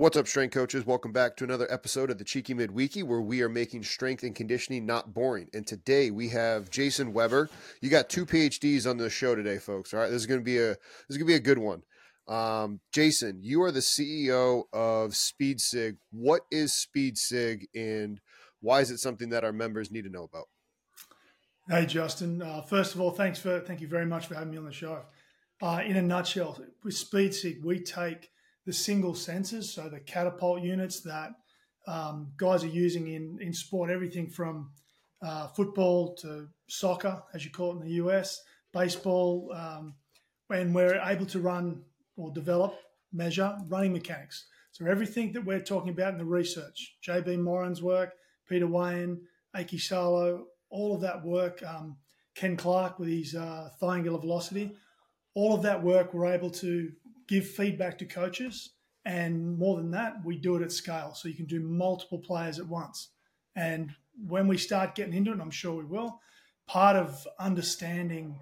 What's up, strength coaches? Welcome back to another episode of the Cheeky Midweeky, where we are making strength and conditioning not boring. And today we have Jason Weber. You got two PhDs on the show today, folks. All right, this is going to be a this is going to be a good one. Um, Jason, you are the CEO of SpeedSig. What is SpeedSig, and why is it something that our members need to know about? Hey, Justin. Uh, first of all, thanks for thank you very much for having me on the show. Uh, in a nutshell, with SpeedSig, we take the single sensors, so the catapult units that um, guys are using in, in sport, everything from uh, football to soccer, as you call it in the US, baseball, um, we're able to run or develop, measure running mechanics. So everything that we're talking about in the research, JB Morin's work, Peter Weyand, Aki Salo, all of that work, um, Ken Clark with his uh, thigh angular velocity, all of that work we're able to give feedback to coaches. And more than that, we do it at scale. So you can do multiple players at once. And when we start getting into it, I'm sure we will, part of understanding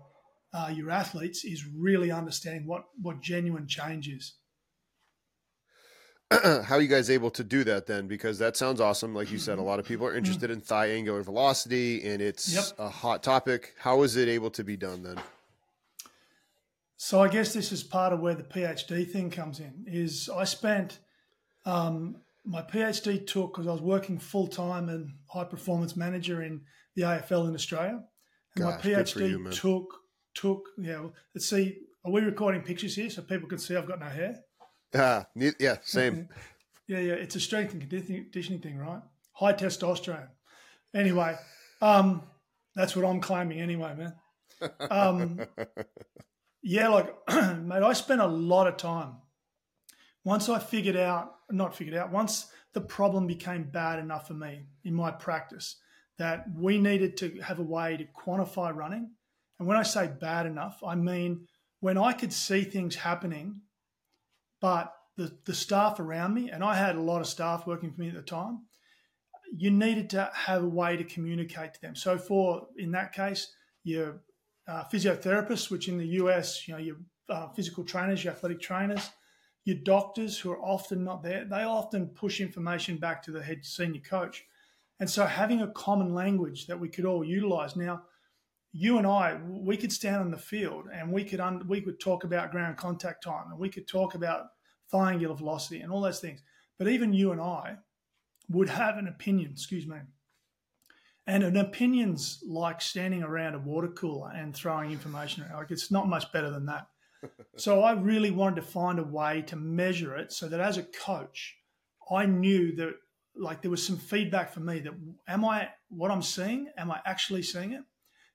uh, your athletes is really understanding what, what genuine change is. How are you guys able to do that then? Because that sounds awesome. Like you said, a lot of people are interested in thigh angular velocity and it's yep. a hot topic. How is it able to be done then? So I guess this is part of where the PhD thing comes in. Is I spent um, my PhD took because I was working full time and high performance manager in the AFL in Australia, and Gosh, my PhD you, took took yeah. Let's see, are we recording pictures here so people can see I've got no hair? Ah, yeah, same. yeah, yeah. It's a strength and conditioning thing, right? High testosterone. Anyway, um, that's what I'm claiming anyway, man. Um, yeah, like, mate, I spent a lot of time. Once I figured out, not figured out, once the problem became bad enough for me in my practice that we needed to have a way to quantify running. And when I say bad enough, I mean when I could see things happening, but the, the staff around me, and I had a lot of staff working for me at the time, you needed to have a way to communicate to them. So, for in that case, your uh, physiotherapists, which in the US, you know, your uh, physical trainers, your athletic trainers, your doctors who are often not there, they often push information back to the head senior coach. And so having a common language that we could all utilize. Now, you and I, we could stand on the field and we could un- we could talk about ground contact time and we could talk about thigh angular velocity and all those things. But even you and I would have an opinion, excuse me, and an opinion's like standing around a water cooler and throwing information around. Like it's not much better than that. so I really wanted to find a way to measure it so that as a coach, I knew that like there was some feedback for me that am I what I'm seeing? Am I actually seeing it?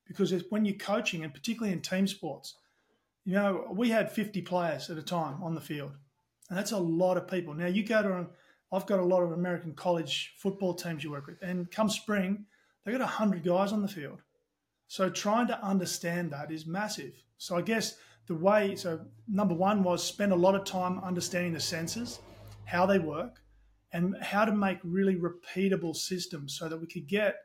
Because when you're coaching, and particularly in team sports, you know, we had 50 players at a time on the field, and that's a lot of people. Now you go to, I've got a lot of American college football teams you work with, and come spring, they got 100 guys on the field. So trying to understand that is massive. So I guess the way, so number one was spend a lot of time understanding the sensors, how they work, and how to make really repeatable systems so that we could get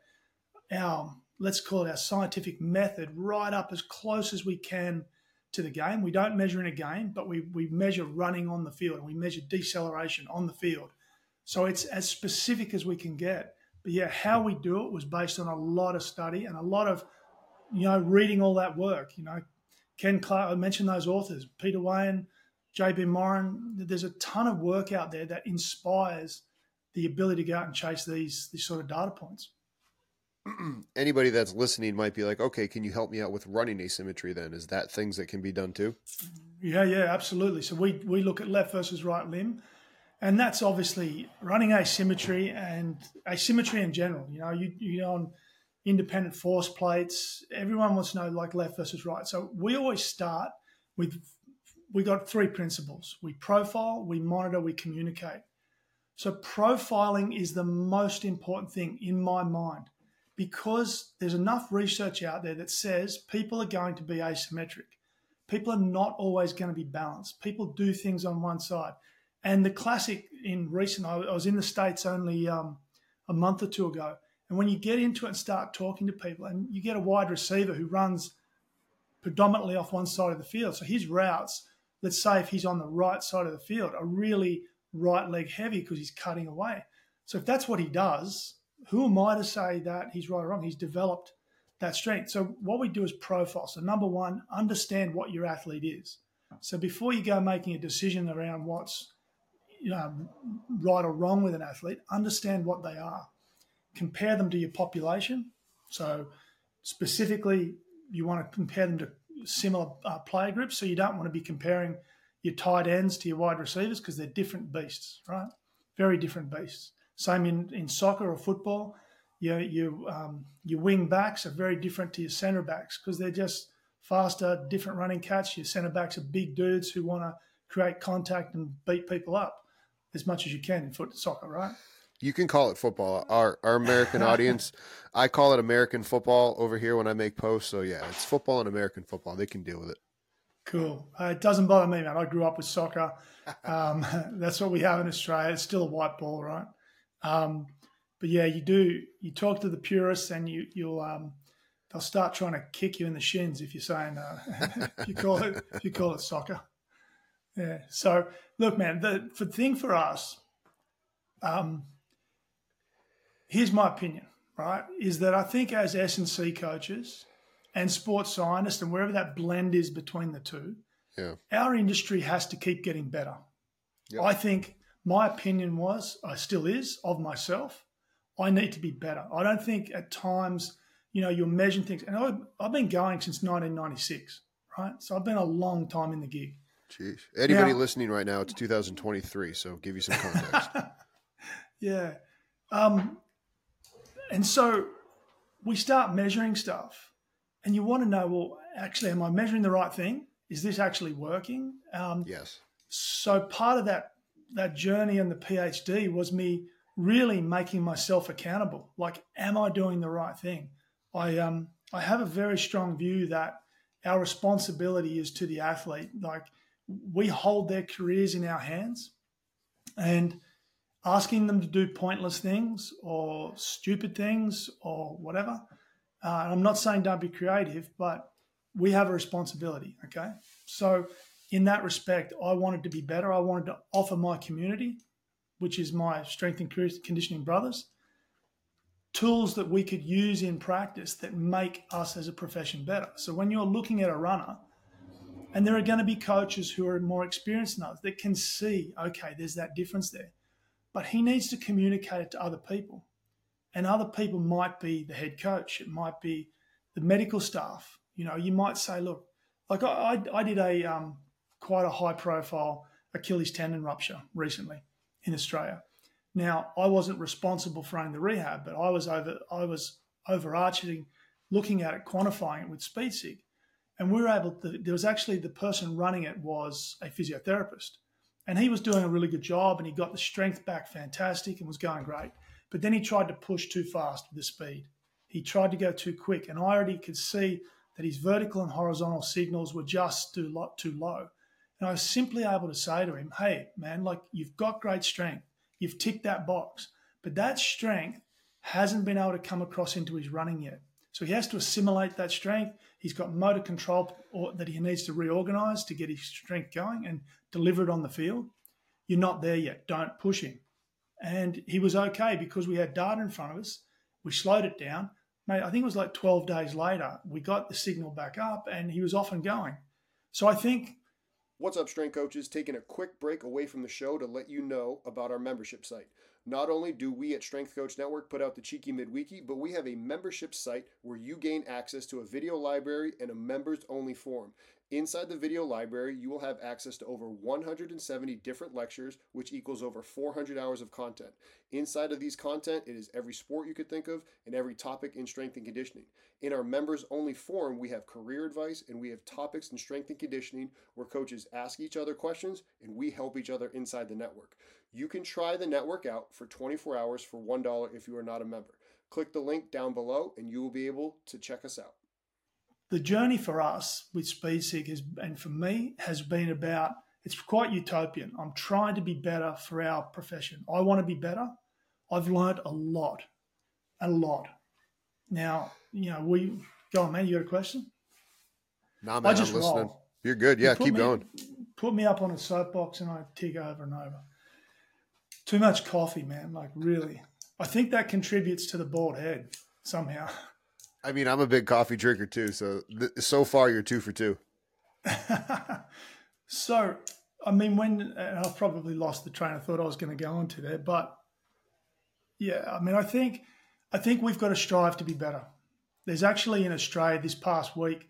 our, let's call it our scientific method right up as close as we can to the game. We don't measure in a game, but we, we measure running on the field and we measure deceleration on the field. So it's as specific as we can get. But yeah, how we do it was based on a lot of study and a lot of, you know, reading all that work. You know, Ken Clark, I mentioned those authors, Peter Weyand, JB Morin. There's a ton of work out there that inspires the ability to go out and chase these these sort of data points. Anybody that's listening might be like, okay, can you help me out with running asymmetry then? Is that things that can be done too? Yeah, yeah, absolutely. So we we look at left versus right limb and that's obviously running asymmetry and asymmetry in general. You know, you you on independent force plates, everyone wants to know like left versus right. So we always start with we got three principles: we profile, we monitor, we communicate. So profiling is the most important thing in my mind because there's enough research out there that says people are going to be asymmetric. People are not always going to be balanced. People do things on one side. And the classic in recent, I was in the States only um, a month or two ago. And when you get into it and start talking to people, and you get a wide receiver who runs predominantly off one side of the field. So his routes, let's say if he's on the right side of the field, are really right leg heavy because he's cutting away. So if that's what he does, who am I to say that he's right or wrong? He's developed that strength. So what we do is profile. So number one, understand what your athlete is. So before you go making a decision around what's you know, right or wrong with an athlete, understand what they are. Compare them to your population. So specifically, you want to compare them to similar uh, player groups. So you don't want to be comparing your tight ends to your wide receivers because they're different beasts, right? Very different beasts. Same in, in soccer or football. Your, your, um, your wing backs are very different to your centre backs because they're just faster, different running catch. Your centre backs are big dudes who want to create contact and beat people up as much as you can in foot soccer, right? You can call it football. Our our American audience, I call it American football over here when I make posts. So yeah, it's football and American football. They can deal with it. Cool. Uh, it doesn't bother me, man. I grew up with soccer. Um, that's what we have in Australia. It's still a white ball, right? Um, but yeah, you do. You talk to the purists, and you you'll um, they'll start trying to kick you in the shins if you're saying uh, if you call it if you call it soccer. Yeah. So look, man, the, the thing for us, um, here's my opinion, right? Is that I think as S and C coaches and sports scientists and wherever that blend is between the two, yeah. our industry has to keep getting better. Yep. I think my opinion was, I still is, of myself. I need to be better. I don't think at times, you know, you're measuring things. And I've, I've been going since 1996, right? So I've been a long time in the gig. Jeez. Anybody now, listening right now, it's 2023, so give you some context. yeah. Um, and so we start measuring stuff, and you want to know, well, actually, am I measuring the right thing? Is this actually working? Um, yes. So part of that that journey and the PhD was me really making myself accountable. Like, am I doing the right thing? I um I have a very strong view that our responsibility is to the athlete. Like we hold their careers in our hands and asking them to do pointless things or stupid things or whatever. Uh, I'm not saying don't be creative, but we have a responsibility. Okay. So, in that respect, I wanted to be better. I wanted to offer my community, which is my strength and conditioning brothers, tools that we could use in practice that make us as a profession better. So, when you're looking at a runner, and there are going to be coaches who are more experienced than others that can see, okay, there's that difference there. But he needs to communicate it to other people. And other people might be the head coach, it might be the medical staff. You know, you might say, look, like I, I, did a um, quite a high profile Achilles tendon rupture recently in Australia. Now, I wasn't responsible for running the rehab, but I was over I was overarching, looking at it, quantifying it with SpeedSig. And we were able to, there was actually the person running it was a physiotherapist. And he was doing a really good job and he got the strength back fantastic and was going great. But then he tried to push too fast with the speed. He tried to go too quick. And I already could see that his vertical and horizontal signals were just too, too low. And I was simply able to say to him, hey, man, like you've got great strength. You've ticked that box. But that strength hasn't been able to come across into his running yet. So he has to assimilate that strength. He's got motor control that he needs to reorganize to get his strength going and deliver it on the field. You're not there yet. Don't push him. And he was okay because we had data in front of us. We slowed it down. Mate, I think it was like 12 days later, we got the signal back up and he was off and going. So I think. What's up, strength coaches? Taking a quick break away from the show to let you know about our membership site. Not only do we at Strength Coach Network put out the Cheeky Midweeky, but we have a membership site where you gain access to a video library and a members only forum. Inside the video library, you will have access to over 170 different lectures, which equals over 400 hours of content. Inside of these content, it is every sport you could think of and every topic in strength and conditioning. In our members only forum, we have career advice and we have topics in strength and conditioning where coaches ask each other questions and we help each other inside the network. You can try the network out for 24 hours for $1 if you are not a member. Click the link down below and you will be able to check us out the journey for us with SpeedSig has, and for me has been about it's quite utopian. I'm trying to be better for our profession. I want to be better. I've learned a lot, a lot. Now, you know, we go on, man. You got a question? Nah, man, I just I'm listening. Roll. You're good. Yeah, keep me, going. Put me up on a soapbox and I tick over and over. too much coffee, man. Like really, I think that contributes to the bald head somehow. I mean, I'm a big coffee drinker too. So th- so far, you're two for two. so, I mean, when I've probably lost the train I thought I was going to go into there, but yeah, I mean, I think I think we've got to strive to be better. There's actually in Australia this past week,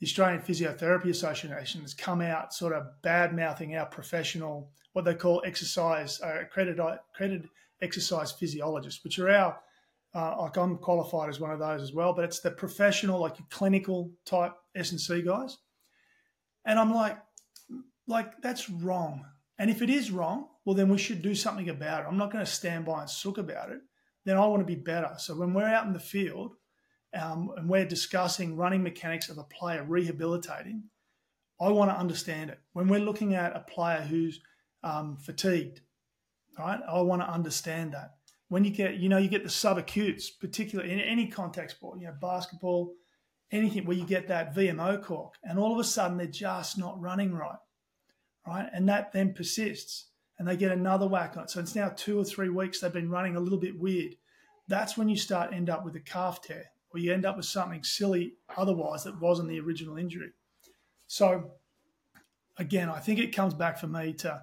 the Australian Physiotherapy Association has come out sort of bad mouthing our professional, what they call exercise uh, accredited, accredited exercise physiologists, which are our uh, like I'm qualified as one of those as well, but it's the professional, like clinical type S and C guys. And I'm like, like that's wrong. And if it is wrong, well then we should do something about it. I'm not going to stand by and sook about it. Then I want to be better. So when we're out in the field um, and we're discussing running mechanics of a player rehabilitating, I want to understand it. When we're looking at a player who's um, fatigued, right? I want to understand that when you get, you know, you get the subacutes, particularly in any contact sport, you know, basketball, anything where you get that VMO cork, and all of a sudden they're just not running right, right? And that then persists, and they get another whack on it. So it's now two or three weeks they've been running a little bit weird. That's when you start end up with a calf tear, or you end up with something silly otherwise that wasn't the original injury. So again, I think it comes back for me to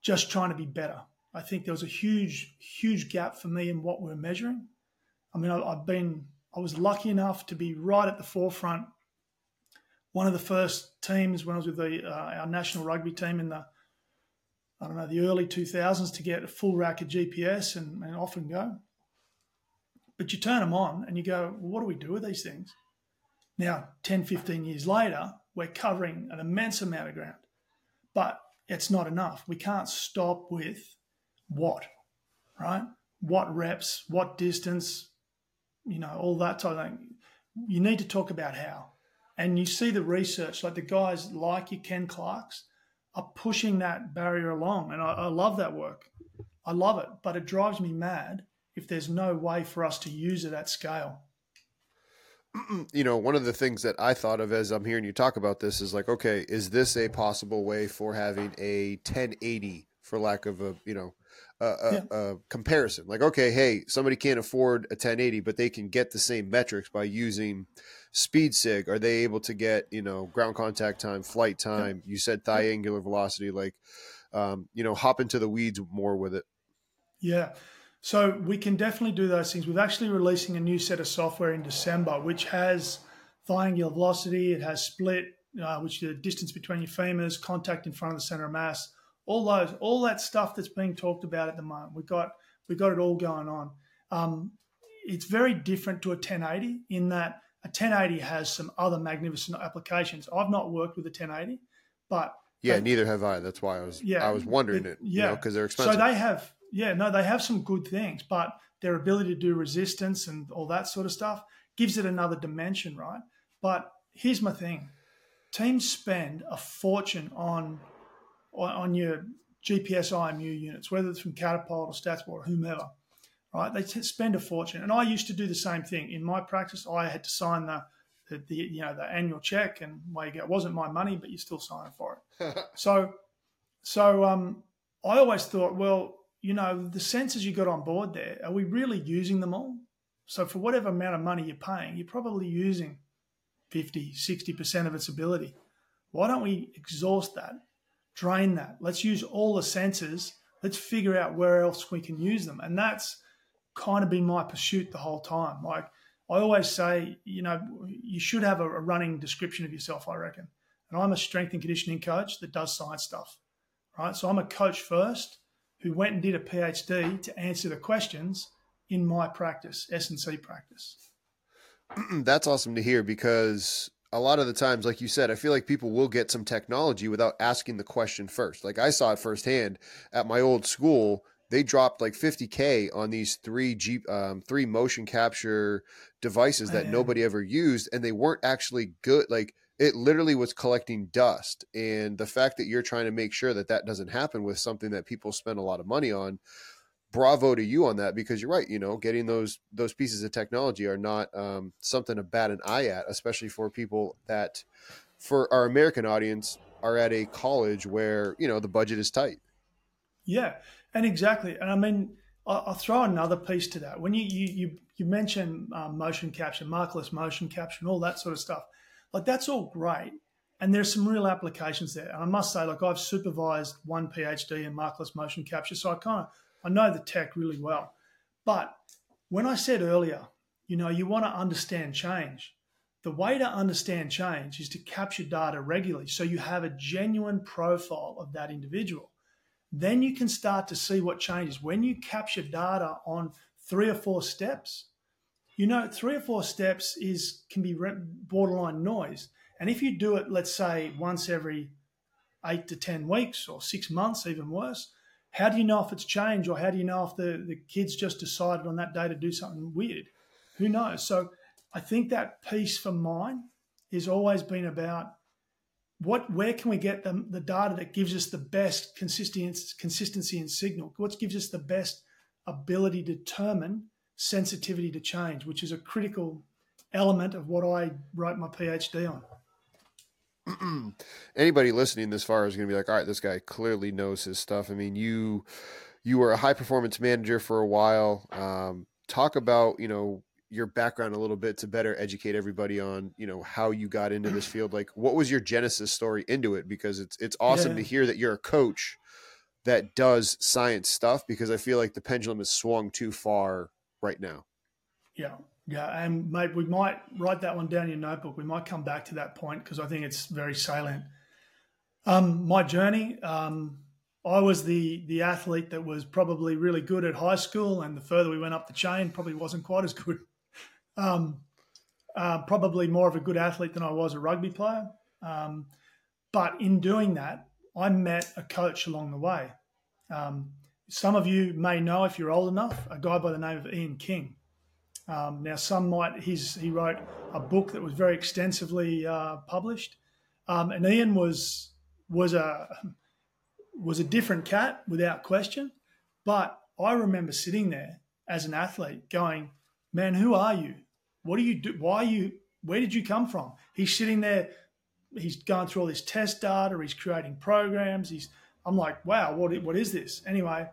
just trying to be better I think there was a huge, huge gap for me in what we're measuring. I mean, I, have been, I was lucky enough to be right at the forefront. One of the first teams when I was with the, uh, our national rugby team in the, I don't know, the early 2000s to get a full rack of GPS and, and off and go. But you turn them on and you go, well, what do we do with these things? Now, 10, 15 years later, we're covering an immense amount of ground, but it's not enough. We can't stop with what, right? What reps, what distance, you know, all that type of thing. You need to talk about how. And you see the research, like the guys like you, Ken Clarks, are pushing that barrier along. And I, I love that work. I love it. But it drives me mad if there's no way for us to use it at scale you know, one of the things that I thought of as I'm hearing you talk about this is like, okay, is this a possible way for having a 1080, for lack of a, you know, a, yeah. a, comparison. Like, okay, hey, somebody can't afford a 1080, but they can get the same metrics by using speed sig. Are they able to get, you know, ground contact time, flight time? Yeah. You said thigh yeah. angular velocity, like, um, you know, hop into the weeds more with it. Yeah. So we can definitely do those things. We're actually releasing a new set of software in December, which has thigh angular velocity, it has split, uh, which is the distance between your femurs, contact in front of the center of mass all those, all that stuff that's being talked about at the moment. We've got we've got it all going on. Um, it's very different to a 1080 in that a 1080 has some other magnificent applications. I've not worked with a 1080, but yeah, they, neither have I. That's why I was yeah, I was wondering it, it yeah, because you know, they're expensive. So they have yeah, no, they have some good things, but their ability to do resistance and all that sort of stuff gives it another dimension, right? But here's my thing: teams spend a fortune on on your GPS IMU units, whether it's from Catapult or STATSports or whomever, right? They spend a fortune. And I used to do the same thing. In my practice, I had to sign the, the, the you know, the annual check and way you go. It wasn't my money, but you're still signing for it. so, so um, I always thought, well, you know, the sensors you got on board there, are we really using them all? So for whatever amount of money you're paying, you're probably using 50, 60% of its ability. Why don't we exhaust that drain that. Let's use all the senses. Let's figure out where else we can use them. And that's kind of been my pursuit the whole time. Like I always say, you know, you should have a, running description of yourself, I reckon. And I'm a strength and conditioning coach that does science stuff, right? So I'm a coach first who went and did a PhD to answer the questions in my practice, S&C practice. That's awesome to hear because a lot of the times, like you said, I feel like people will get some technology without asking the question first. Like I saw it firsthand at my old school. They dropped like 50k on these three Jeep, um, three motion capture devices that nobody ever used, and they weren't actually good. Like it literally was collecting dust. And the fact that you're trying to make sure that that doesn't happen with something that people spend a lot of money on, bravo to you on that because you're right. You know, getting those those pieces of technology are not um, something to bat an eye at, especially for people that, for our American audience, are at a college where you know the budget is tight. Yeah, And exactly, and I mean, I'll, throw another piece to that. When you you you, you mention um, motion capture, markerless motion capture, and all that sort of stuff, like that's all great, and there's some real applications there. And I must say, like I've supervised one PhD in markerless motion capture, so I kind of I know the tech really well. But when I said earlier, you know, you want to understand change. The way to understand change is to capture data regularly so you have a genuine profile of that individual. Then you can start to see what changes. When you capture data on three or four steps, you know, three or four steps is can be borderline noise. And if you do it, let's say once every eight to 10 weeks or six months, even worse, how do you know if it's changed or how do you know if the, the kids just decided on that day to do something weird? Who knows? So I think that piece for mine has always been about what where can we get the, the data that gives us the best consistency, consistency and signal? What gives us the best ability to determine sensitivity to change, which is a critical element of what I wrote my PhD on. anybody listening this far is going to be like, all right, this guy clearly knows his stuff. I mean, you you were a high performance manager for a while. Um, talk about you know your background a little bit to better educate everybody on you know how you got into this field. Like, what was your genesis story into it? Because it's it's awesome yeah. to hear that you're a coach that does science stuff. Because I feel like the pendulum has swung too far right now. Yeah, yeah, and mate, we might write that one down in your notebook. We might come back to that point because I think it's very salient. Um, my journey, um, I was the the athlete that was probably really good at high school, and the further we went up the chain, probably wasn't quite as good. Um, uh, probably more of a good athlete than I was a rugby player. Um, but in doing that, I met a coach along the way. Um, some of you may know, if you're old enough, a guy by the name of Ian King. Um, now, some might, he's, he wrote a book that was very extensively uh, published. Um, and Ian was, was, a, was a different cat without question. But I remember sitting there as an athlete going, man, who are you? What do you do? Why are you, where did you come from? He's sitting there, he's going through all this test data, he's creating programs. He's, I'm like, wow, what, what is this? Anyway,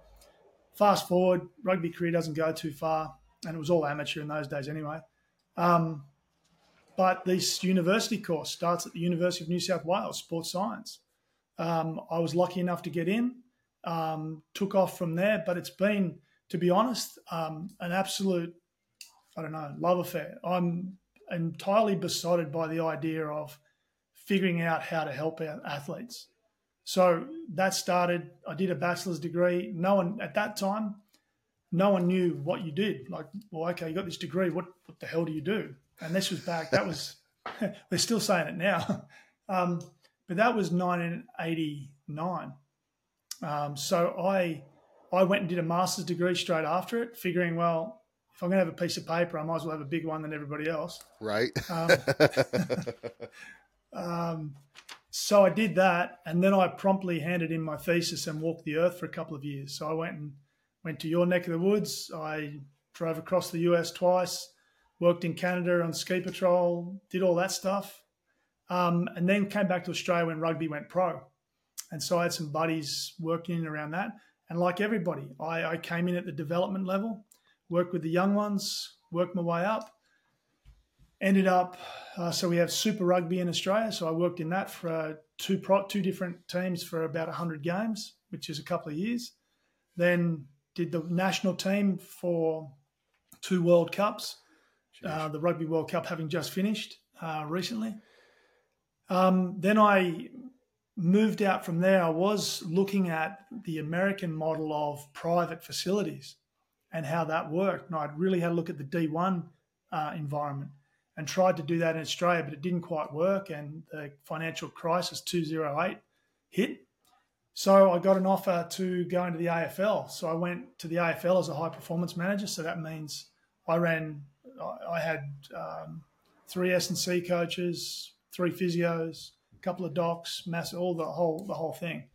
fast forward, rugby career doesn't go too far and it was all amateur in those days anyway. Um, but this university course starts at the University of New South Wales, sports science. Um, I was lucky enough to get in, um, took off from there, but it's been, to be honest, um, an absolute, I don't know, love affair. I'm entirely besotted by the idea of figuring out how to help our athletes. So that started, I did a bachelor's degree. No one at that time, no one knew what you did. Like, well, okay, you got this degree. What what the hell do you do? And this was back. That was they're still saying it now, um, but that was 1989. Um, so I I went and did a master's degree straight after it, figuring, well, if I'm going to have a piece of paper, I might as well have a big one than everybody else. Right. Um, um, so I did that, and then I promptly handed in my thesis and walked the earth for a couple of years. So I went and went to your neck of the woods. I drove across the US twice, worked in Canada on ski patrol, did all that stuff, um, and then came back to Australia when rugby went pro. And so I had some buddies working around that. And like everybody, I, I came in at the development level, worked with the young ones, worked my way up. Ended up, uh, so we have Super Rugby in Australia. So I worked in that for uh, two pro, two different teams for about 100 games, which is a couple of years. Then did the national team for two World Cups, uh, the Rugby World Cup having just finished uh, recently. Um, then I moved out from there. I was looking at the American model of private facilities and how that worked. And I'd really had a look at the D1 uh, environment and tried to do that in Australia, but it didn't quite work. And the financial crisis 208 hit. So I got an offer to go into the AFL. So I went to the AFL as a high performance manager. So that means I ran, I had um, three S and C coaches, three physios, a couple of docs, mass, all the whole the whole thing.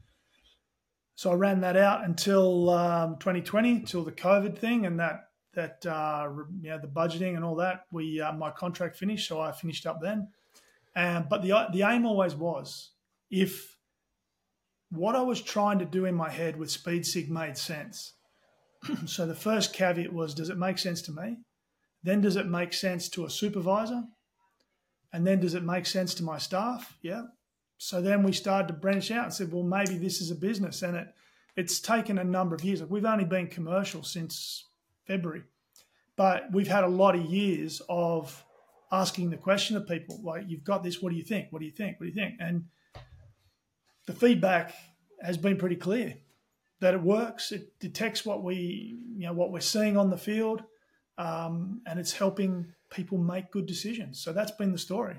So I ran that out until um, 2020, till the COVID thing, and that that uh, you know the budgeting and all that. We uh, my contract finished, so I finished up then. And but the the aim always was if what I was trying to do in my head with Speed Sig made sense. so the first caveat was, does it make sense to me? Then does it make sense to a supervisor? And then does it make sense to my staff? Yeah. So then we started to branch out and said, well, maybe this is a business. And it it's taken a number of years. We've only been commercial since February, but we've had a lot of years of asking the question of people like, you've got this, what do you think? What do you think? What do you think? And the feedback has been pretty clear that it works. It detects what we, you know, what we're seeing on the field, um, and it's helping people make good decisions. So that's been the story.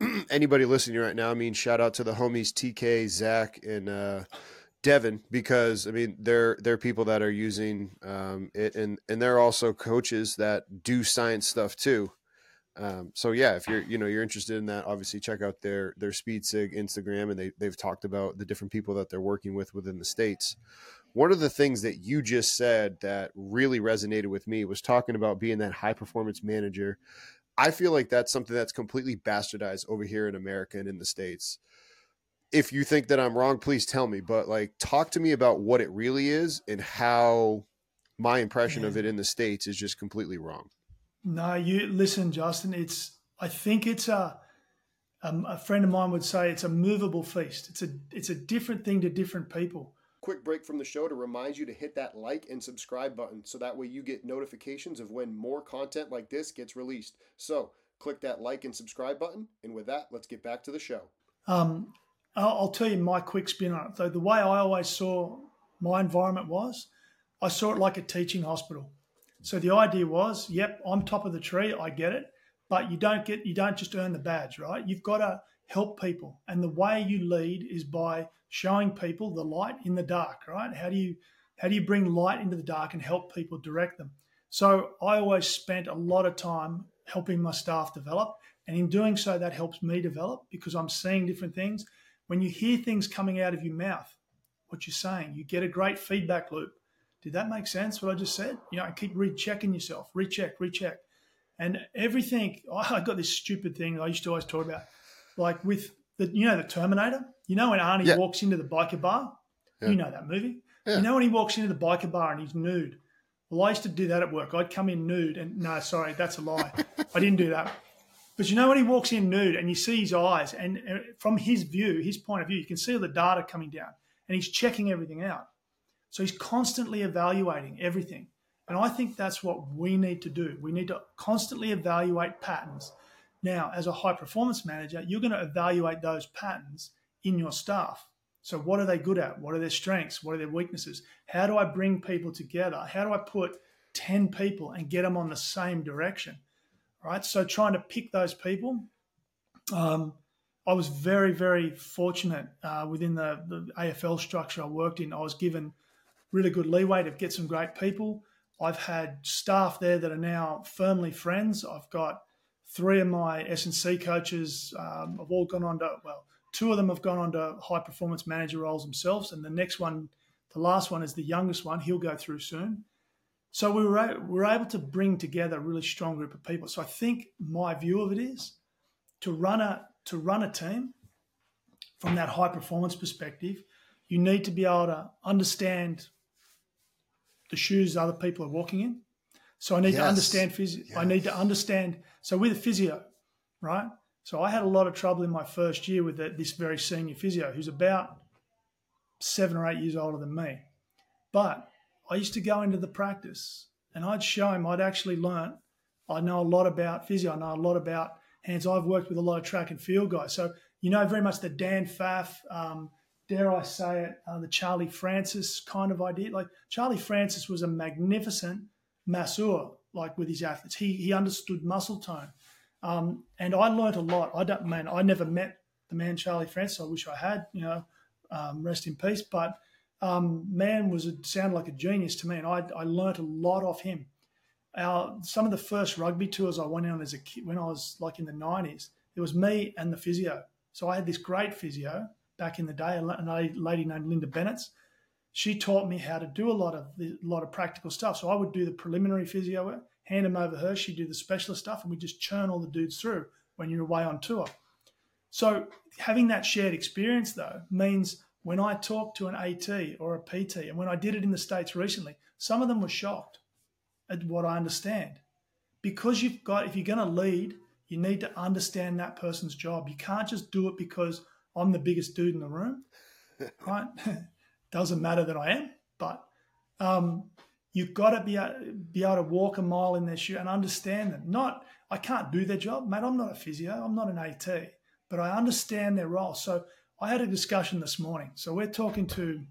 Anybody listening right now, I mean, shout out to the homies TK, Zach, and uh, Devin because I mean they're they're people that are using um, it, and and they're also coaches that do science stuff too. Um, so yeah, if you're you know you're interested in that, obviously check out their their Speed Sig Instagram, and they they've talked about the different people that they're working with within the states. One of the things that you just said that really resonated with me was talking about being that high performance manager. I feel like that's something that's completely bastardized over here in America and in the states. If you think that I'm wrong, please tell me. But like, talk to me about what it really is and how my impression of it in the states is just completely wrong. No, you listen, Justin. It's I think it's a um, a friend of mine would say it's a movable feast. It's a it's a different thing to different people. Quick break from the show to remind you to hit that like and subscribe button so that way you get notifications of when more content like this gets released. So click that like and subscribe button, and with that, let's get back to the show. Um, I'll, I'll tell you my quick spin on it. So the way I always saw my environment was, I saw it like a teaching hospital. So the idea was, yep, I'm top of the tree, I get it, but you don't get you don't just earn the badge, right? You've got to help people, and the way you lead is by showing people the light in the dark, right? How do you how do you bring light into the dark and help people direct them? So I always spent a lot of time helping my staff develop, and in doing so, that helps me develop because I'm seeing different things. When you hear things coming out of your mouth, what you're saying, you get a great feedback loop did that make sense? What I just said? You know, keep rechecking yourself, recheck, recheck, and everything. I got this stupid thing I used to always talk about, like with the you know the Terminator. You know when Arnie yeah. walks into the biker bar. Yeah. You know that movie. Yeah. You know when he walks into the biker bar and he's nude. Well, I used to do that at work. I'd come in nude, and no, sorry, that's a lie. I didn't do that. But you know when he walks in nude and you see his eyes, and uh, from his view, his point of view, you can see all the data coming down, and he's checking everything out. So he's constantly evaluating everything. And I think that's what we need to do. We need to constantly evaluate patterns. Now, as a high performance manager, you're going to evaluate those patterns in your staff. So, what are they good at? What are their strengths? What are their weaknesses? How do I bring people together? How do I put 10 people and get them on the same direction? Right. So, trying to pick those people. Um, I was very, very fortunate uh, within the, the AFL structure I worked in. I was given really good leeway to get some great people. I've had staff there that are now firmly friends. I've got three of my S&C coaches um, have all gone on to, well, two of them have gone on to high performance manager roles themselves. And the next one, the last one is the youngest one. He'll go through soon. So we were, we were able to bring together a really strong group of people. So I think my view of it is to run a, to run a team from that high performance perspective, you need to be able to understand the shoes other people are walking in. So I need yes. to understand physio. Yes. I need to understand. So with a physio, right? So I had a lot of trouble in my first year with the, this very senior physio who's about seven or eight years older than me. But I used to go into the practice and I'd show him I'd actually learned. I know a lot about physio. I know a lot about hands. I've worked with a lot of track and field guys. So you know very much the Dan Pfaff, um, dare I say it, uh, the Charlie Francis kind of idea. Like Charlie Francis was a magnificent masseur, like with his athletes. He he understood muscle tone, um, and I learned a lot. I don't man, I never met the man Charlie Francis. I wish I had. You know, um, rest in peace. But um, man was a, sounded like a genius to me, and I I learned a lot off him. Our some of the first rugby tours I went on as a kid when I was like in the nineties. It was me and the physio. So I had this great physio back in the day, a lady named Linda Bennett. She taught me how to do a lot of a lot of practical stuff. So I would do the preliminary physio work, hand them over her. She'd do the specialist stuff, and we just churn all the dudes through when you're away on tour. So having that shared experience though means when I talk to an AT or a PT, and when I did it in the States recently, some of them were shocked at what I understand. Because you've got, if you're going to lead, you need to understand that person's job. You can't just do it because I'm the biggest dude in the room, right? Doesn't matter that I am, but um, you've got to be able, be able to walk a mile in their shoe and understand them. Not, I can't do their job, mate. I'm not a physio, I'm not an AT, but I understand their role. So I had a discussion this morning. So we're talking to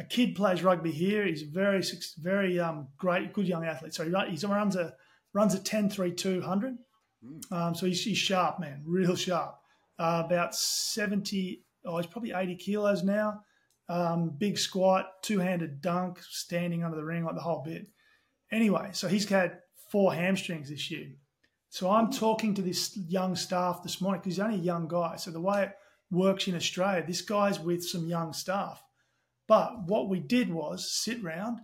a kid plays rugby here. He's a very, very um, great, good young athlete. So he, he runs a runs a 10 3 200. Mm. Um, so he's, he's, sharp, man, real sharp. Uh, about 70, oh, he's probably 80 kilos now. Um, big squat, two handed dunk, standing under the ring, like the whole bit. Anyway, so he's had four hamstrings this year. So I'm talking to this young staff this morning because he's only a young guy. So the way it works in Australia. This guy's with some young staff. But what we did was sit round.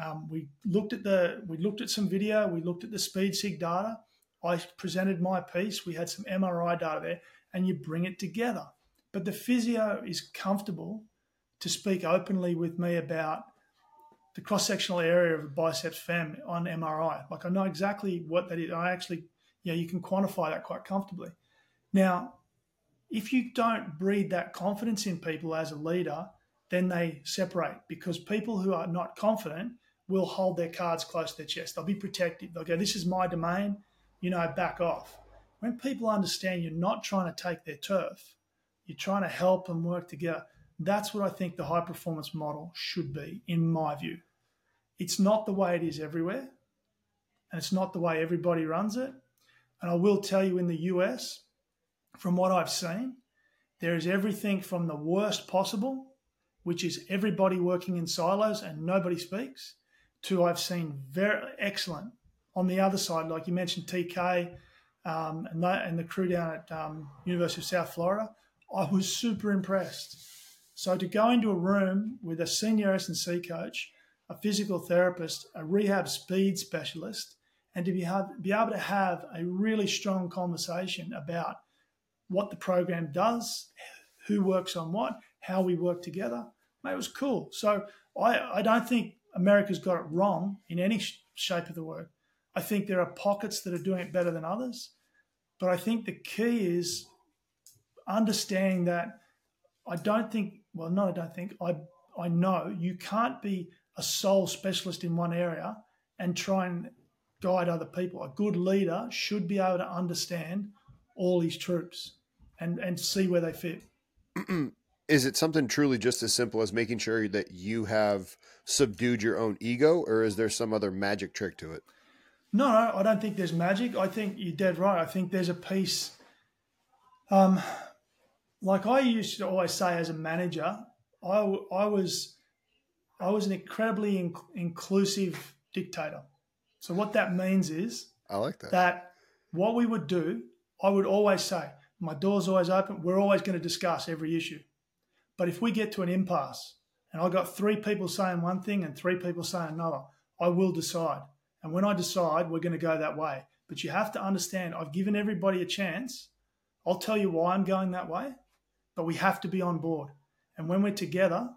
Um, we looked at the we looked at some video. We looked at the speed sig data. I presented my piece. We had some MRI data there, and you bring it together. But the physio is comfortable to speak openly with me about the cross sectional area of the biceps fem on MRI. Like I know exactly what that is. I actually, yeah, you can quantify that quite comfortably. Now, if you don't breed that confidence in people as a leader, then they separate because people who are not confident will hold their cards close to their chest. They'll be protective. They'll go, This is my domain, you know, back off. When people understand you're not trying to take their turf, you're trying to help them work together. That's what I think the high performance model should be, in my view. It's not the way it is everywhere, and it's not the way everybody runs it. And I will tell you in the US, from what I've seen, there is everything from the worst possible, which is everybody working in silos and nobody speaks, to I've seen very excellent on the other side, like you mentioned, TK um, and, and, the crew down at um, University of South Florida. I was super impressed. So to go into a room with a senior S&C coach, a physical therapist, a rehab speed specialist, and to be, have, be able to have a really strong conversation about what the program does, who works on what, how we work together. Mate, it was cool. So I, I don't think America's got it wrong in any shape of the word. I think there are pockets that are doing it better than others. But I think the key is understanding that I don't think, well, no, I don't think, I, I know you can't be a sole specialist in one area and try and guide other people. A good leader should be able to understand all his troops and and see where they fit. Is it something truly just as simple as making sure that you have subdued your own ego, or is there some other magic trick to it? No, no, I don't think there's magic. I think you're dead right. I think there's a piece. Um, like I used to always say as a manager, I, I was I was an incredibly in, inclusive dictator. So what that means is I like that. That what we would do, I would always say, my door's always open. We're always going to discuss every issue. But if we get to an impasse and I got three people saying one thing and three people saying another, I will decide. And when I decide, we're going to go that way. But you have to understand, I've given everybody a chance. I'll tell you why I'm going that way, but we have to be on board. And when we're together,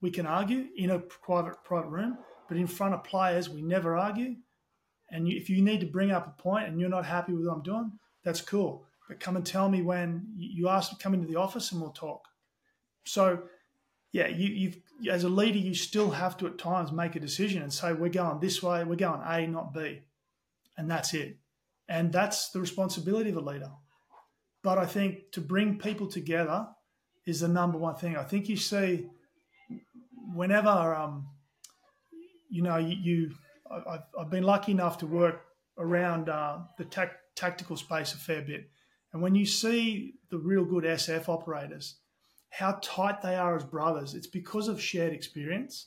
we can argue in a private private room, but in front of players, we never argue. And if you need to bring up a point and you're not happy with what I'm doing, that's cool but come and tell me when you ask to come into the office and we'll talk. So, yeah, you, you as a leader, you still have to at times make a decision and say we're going this way, we're going A, not B, and that's it. And that's the responsibility of a leader. But I think to bring people together is the number one thing. I think you see whenever, um, you know, you, you I've, I've, been lucky enough to work around uh, the tactical space a fair bit. And when you see the real good SF operators, how tight they are as brothers, it's because of shared experience.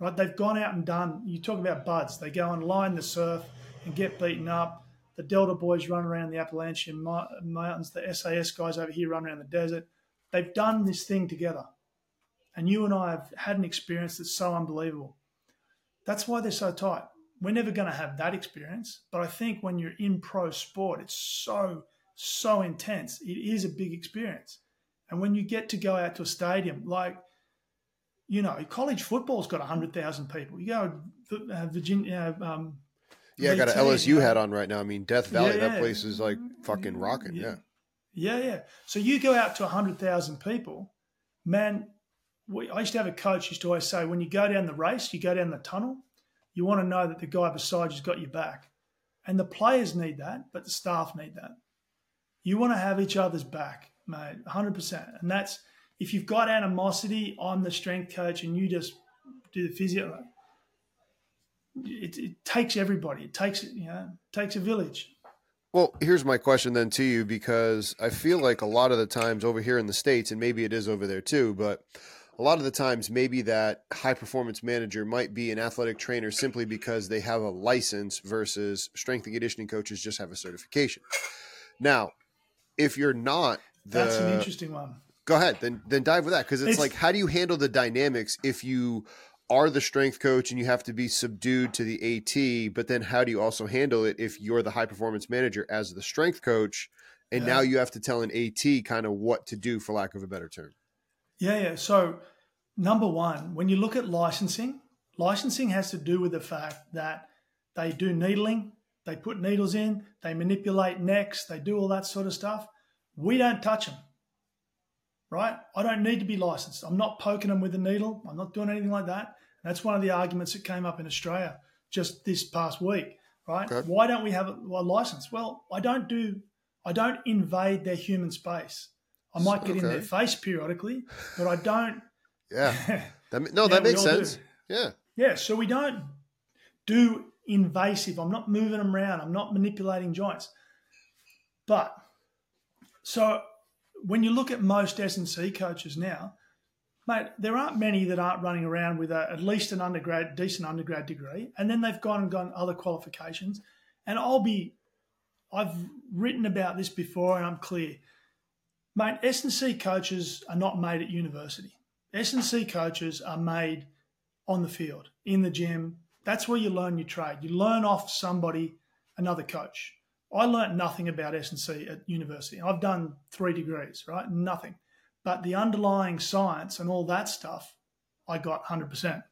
Right? They've gone out and done, you talk about BUD/S, they go and line the surf and get beaten up. The Delta boys run around the Appalachian Mountains, the SAS guys over here run around the desert. They've done this thing together. And you and I have had an experience that's so unbelievable. That's why they're so tight. We're never going to have that experience. But I think when you're in pro sport, it's so so intense. It is a big experience. And when you get to go out to a stadium, like, you know, college football's got 100,000 people. You go uh, Virginia, um, yeah, I got an LSU hat on right now. I mean, Death Valley, yeah, that place is like fucking rocking. Yeah. Yeah, yeah. So you go out to 100,000 people, man. We, I used to have a coach used to always say, when you go down the race, you go down the tunnel, you want to know that the guy beside you's got your back. And the players need that, but the staff need that. You want to have each other's back, mate, 100%. And that's if you've got animosity, I'm the strength coach, and you just do the physio. It, it takes everybody. It takes you know, it takes a village. Well, here's my question then to you because I feel like a lot of the times over here in the States, and maybe it is over there too, but a lot of the times maybe that high performance manager might be an athletic trainer simply because they have a license versus strength and conditioning coaches just have a certification. Now, if you're not the, That's an interesting one. Go ahead, then then dive with that because it's, it's like how do you handle the dynamics if you are the strength coach and you have to be subdued to the AT, but then how do you also handle it if you're the high performance manager as the strength coach and yeah. now you have to tell an AT kind of what to do for lack of a better term? Yeah, yeah. So number one, when you look at licensing, licensing has to do with the fact that they do needling, they put needles in, they manipulate necks, they do all that sort of stuff. We don't touch them right? I don't need to be licensed. I'm not poking them with a needle. I'm not doing anything like that. And that's one of the arguments that came up in Australia just this past week, right? Okay. Why don't we have a, license? Well, I don't do, I don't invade their human space. I might get okay. in their face periodically, but I don't. Yeah. That, no, that makes sense. Do. Yeah. Yeah. So we don't do invasive. I'm not moving them around. I'm not manipulating joints. But so when you look at most S&C coaches now, mate, there aren't many that aren't running around with a, at least an undergrad, decent undergrad degree, and then they've gone and gone other qualifications. And I'll be, I've written about this before, and I'm clear, mate. S&C coaches are not made at university. S&C coaches are made on the field, in the gym. That's where you learn your trade. You learn off somebody, another coach. I learnt nothing about S&C at university. I've done three degrees, right? Nothing. But the underlying science and all that stuff, I got 100%.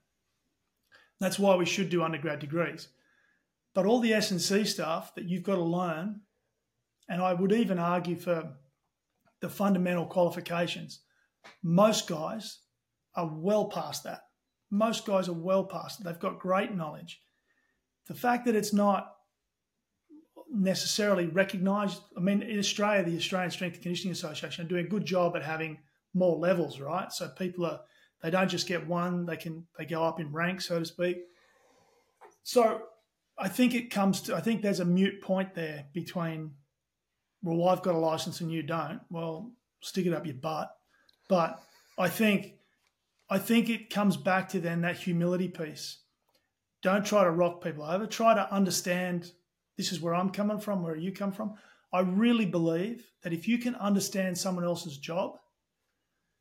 That's why we should do undergrad degrees. But all the S&C stuff that you've got to learn, and I would even argue for the fundamental qualifications, most guys are well past that. Most guys are well past it. They've got great knowledge. The fact that it's not necessarily recognised. I mean, in Australia, the Australian Strength and Conditioning Association are doing a good job at having more levels, right? So people are they don't just get one; they can they go up in rank, so to speak. So I think it comes to I think there's a mute point there between well, I've got a license and you don't. Well, stick it up your butt. But I think I think it comes back to then that humility piece. Don't try to rock people over. Try to understand this is where I'm coming from, where you come from. I really believe that if you can understand someone else's job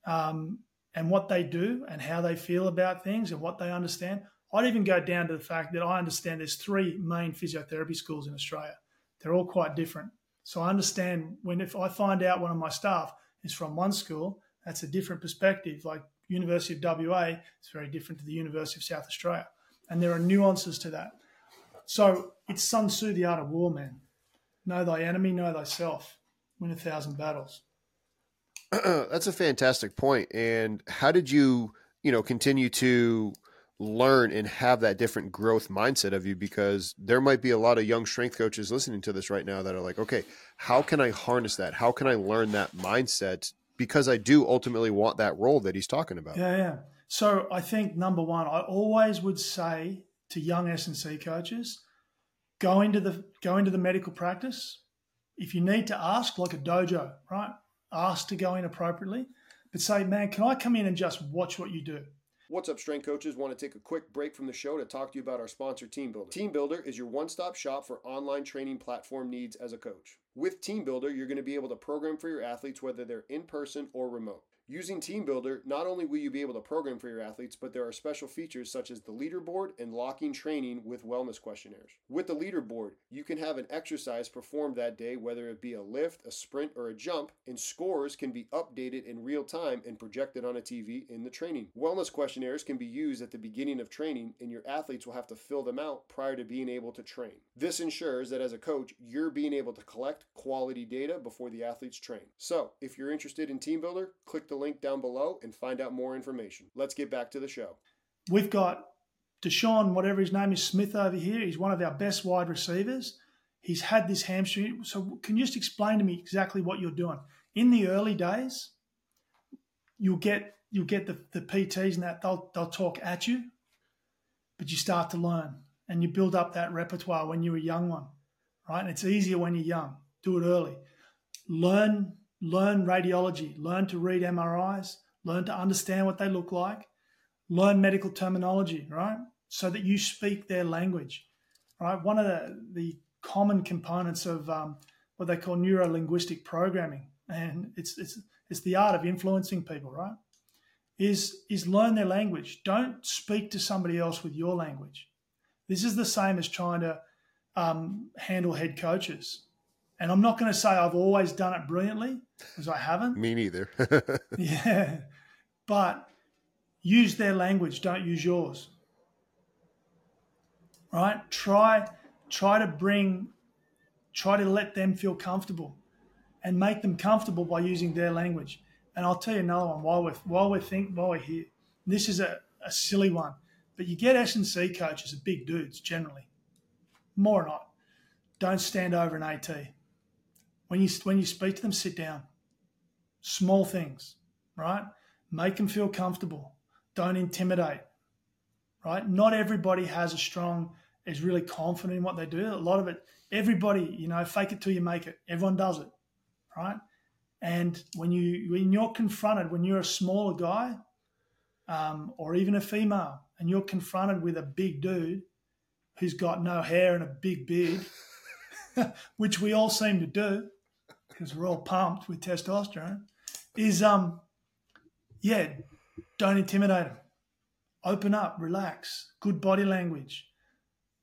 um, and what they do and how they feel about things and what they understand, I'd even go down to the fact that I understand there's three main physiotherapy schools in Australia. They're all quite different. So I understand when if I find out one of my staff is from one school, that's a different perspective. Like University of WA, it's very different to the University of South Australia. And there are nuances to that. So it's Sun Tzu, the art of war, man. Know thy enemy, know thyself. Win a thousand battles. That's a fantastic point. And how did you, you know, continue to learn and have that different growth mindset of you? Because there might be a lot of young strength coaches listening to this right now that are like, okay, how can I harness that? How can I learn that mindset? Because I do ultimately want that role that he's talking about. Yeah, yeah. So I think number one, I always would say to young S&C coaches, go into the go into the medical practice. If you need to ask, like a dojo, right? Ask to go in appropriately, but say, man, can I come in and just watch what you do? What's up, strength coaches? Want to take a quick break from the show to talk to you about our sponsor, TeamBuildr. TeamBuildr is your one stop shop for online training platform needs as a coach. With TeamBuildr, you're going to be able to program for your athletes whether they're in person or remote. Using TeamBuildr, not only will you be able to program for your athletes, but there are special features such as the leaderboard and locking training with wellness questionnaires. With the leaderboard, you can have an exercise performed that day, whether it be a lift, a sprint, or a jump, and scores can be updated in real time and projected on a TV in the training. Wellness questionnaires can be used at the beginning of training, and your athletes will have to fill them out prior to being able to train. This ensures that as a coach, you're being able to collect quality data before the athletes train. So, if you're interested in TeamBuildr, click the link down below and find out more information. Let's get back to the show. We've got Deshaun, whatever his name is, Smith over here. He's one of our best wide receivers. He's had this hamstring. So, can you just explain to me exactly what you're doing? In the early days, you'll get you'll get the, the PTs and that they'll they'll talk at you, but you start to learn and you build up that repertoire when you're a young one, right? And it's easier when you're young. Do it early. Learn learn radiology, learn to read MRIs, learn to understand what they look like, learn medical terminology, right? So that you speak their language, right? One of the, the common components of um, what they call neuro linguistic programming, and it's, it's, it's the art of influencing people, right? Is, is learn their language. Don't speak to somebody else with your language. This is the same as trying to um, handle head coaches and I'm not going to say I've always done it brilliantly, because I haven't. Me neither. yeah. But use their language, don't use yours. Right? Try try to bring try to let them feel comfortable and make them comfortable by using their language. And I'll tell you another one while we're while we're think while we're here. This is a, a silly one. But you get S and C coaches are big dudes generally. More or not. Don't stand over an AT when you when you speak to them, sit down. Small things, right? Make them feel comfortable. Don't intimidate, right? Not everybody has a strong, is really confident in what they do. A lot of it, everybody, you know, fake it till you make it. Everyone does it, right? And when you when you're confronted, when you're a smaller guy, um, or even a female, and you're confronted with a big dude who's got no hair and a big beard, which we all seem to do, because we're all pumped with testosterone, is um, yeah, don't intimidate them. Open up, relax, good body language.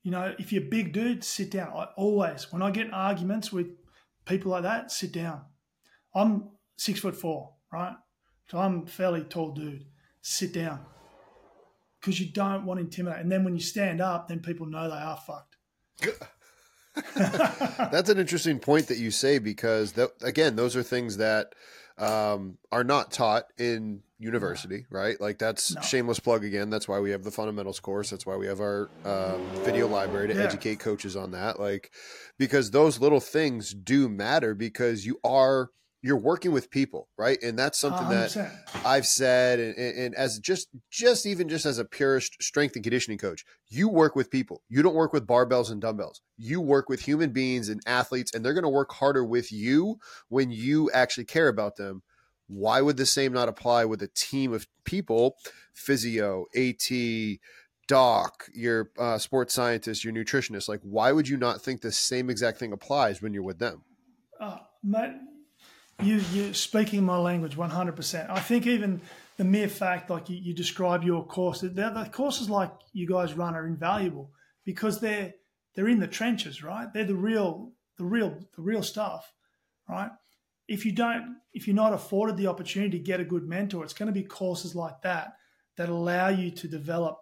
You know, if you're a big dude, sit down. I always, when I get arguments with people like that, sit down. I'm six foot four, right? So I'm fairly tall dude. Sit down. Because you don't want to intimidate. And then when you stand up, then people know they are fucked. That's an interesting point that you say because th- again, those are things that um, are not taught in university, no. right? Like that's no. shameless plug again. That's why we have the fundamentals course. That's why we have our um, video library to yeah. educate coaches on that. Like because those little things do matter because you are you're working with people right? And that's something 100%. that i've said and, and, as just just even just as a purist strength and conditioning coach you work with people. You don't work with barbells and dumbbells. You work with human beings and athletes and they're going to work harder with you when you actually care about them. Why would the same not apply with a team of people? Physio at doc your uh, sports scientist your nutritionist. Like why would you not think the same exact thing applies when you're with them? Uh, my, you you speaking my language 100%. I think even the mere fact, like you, you describe your course, the, the courses like you guys run are invaluable because they're they're in the trenches, right? They're the real the real the real stuff, right? If you don't, if you're not afforded the opportunity to get a good mentor, it's going to be courses like that that allow you to develop,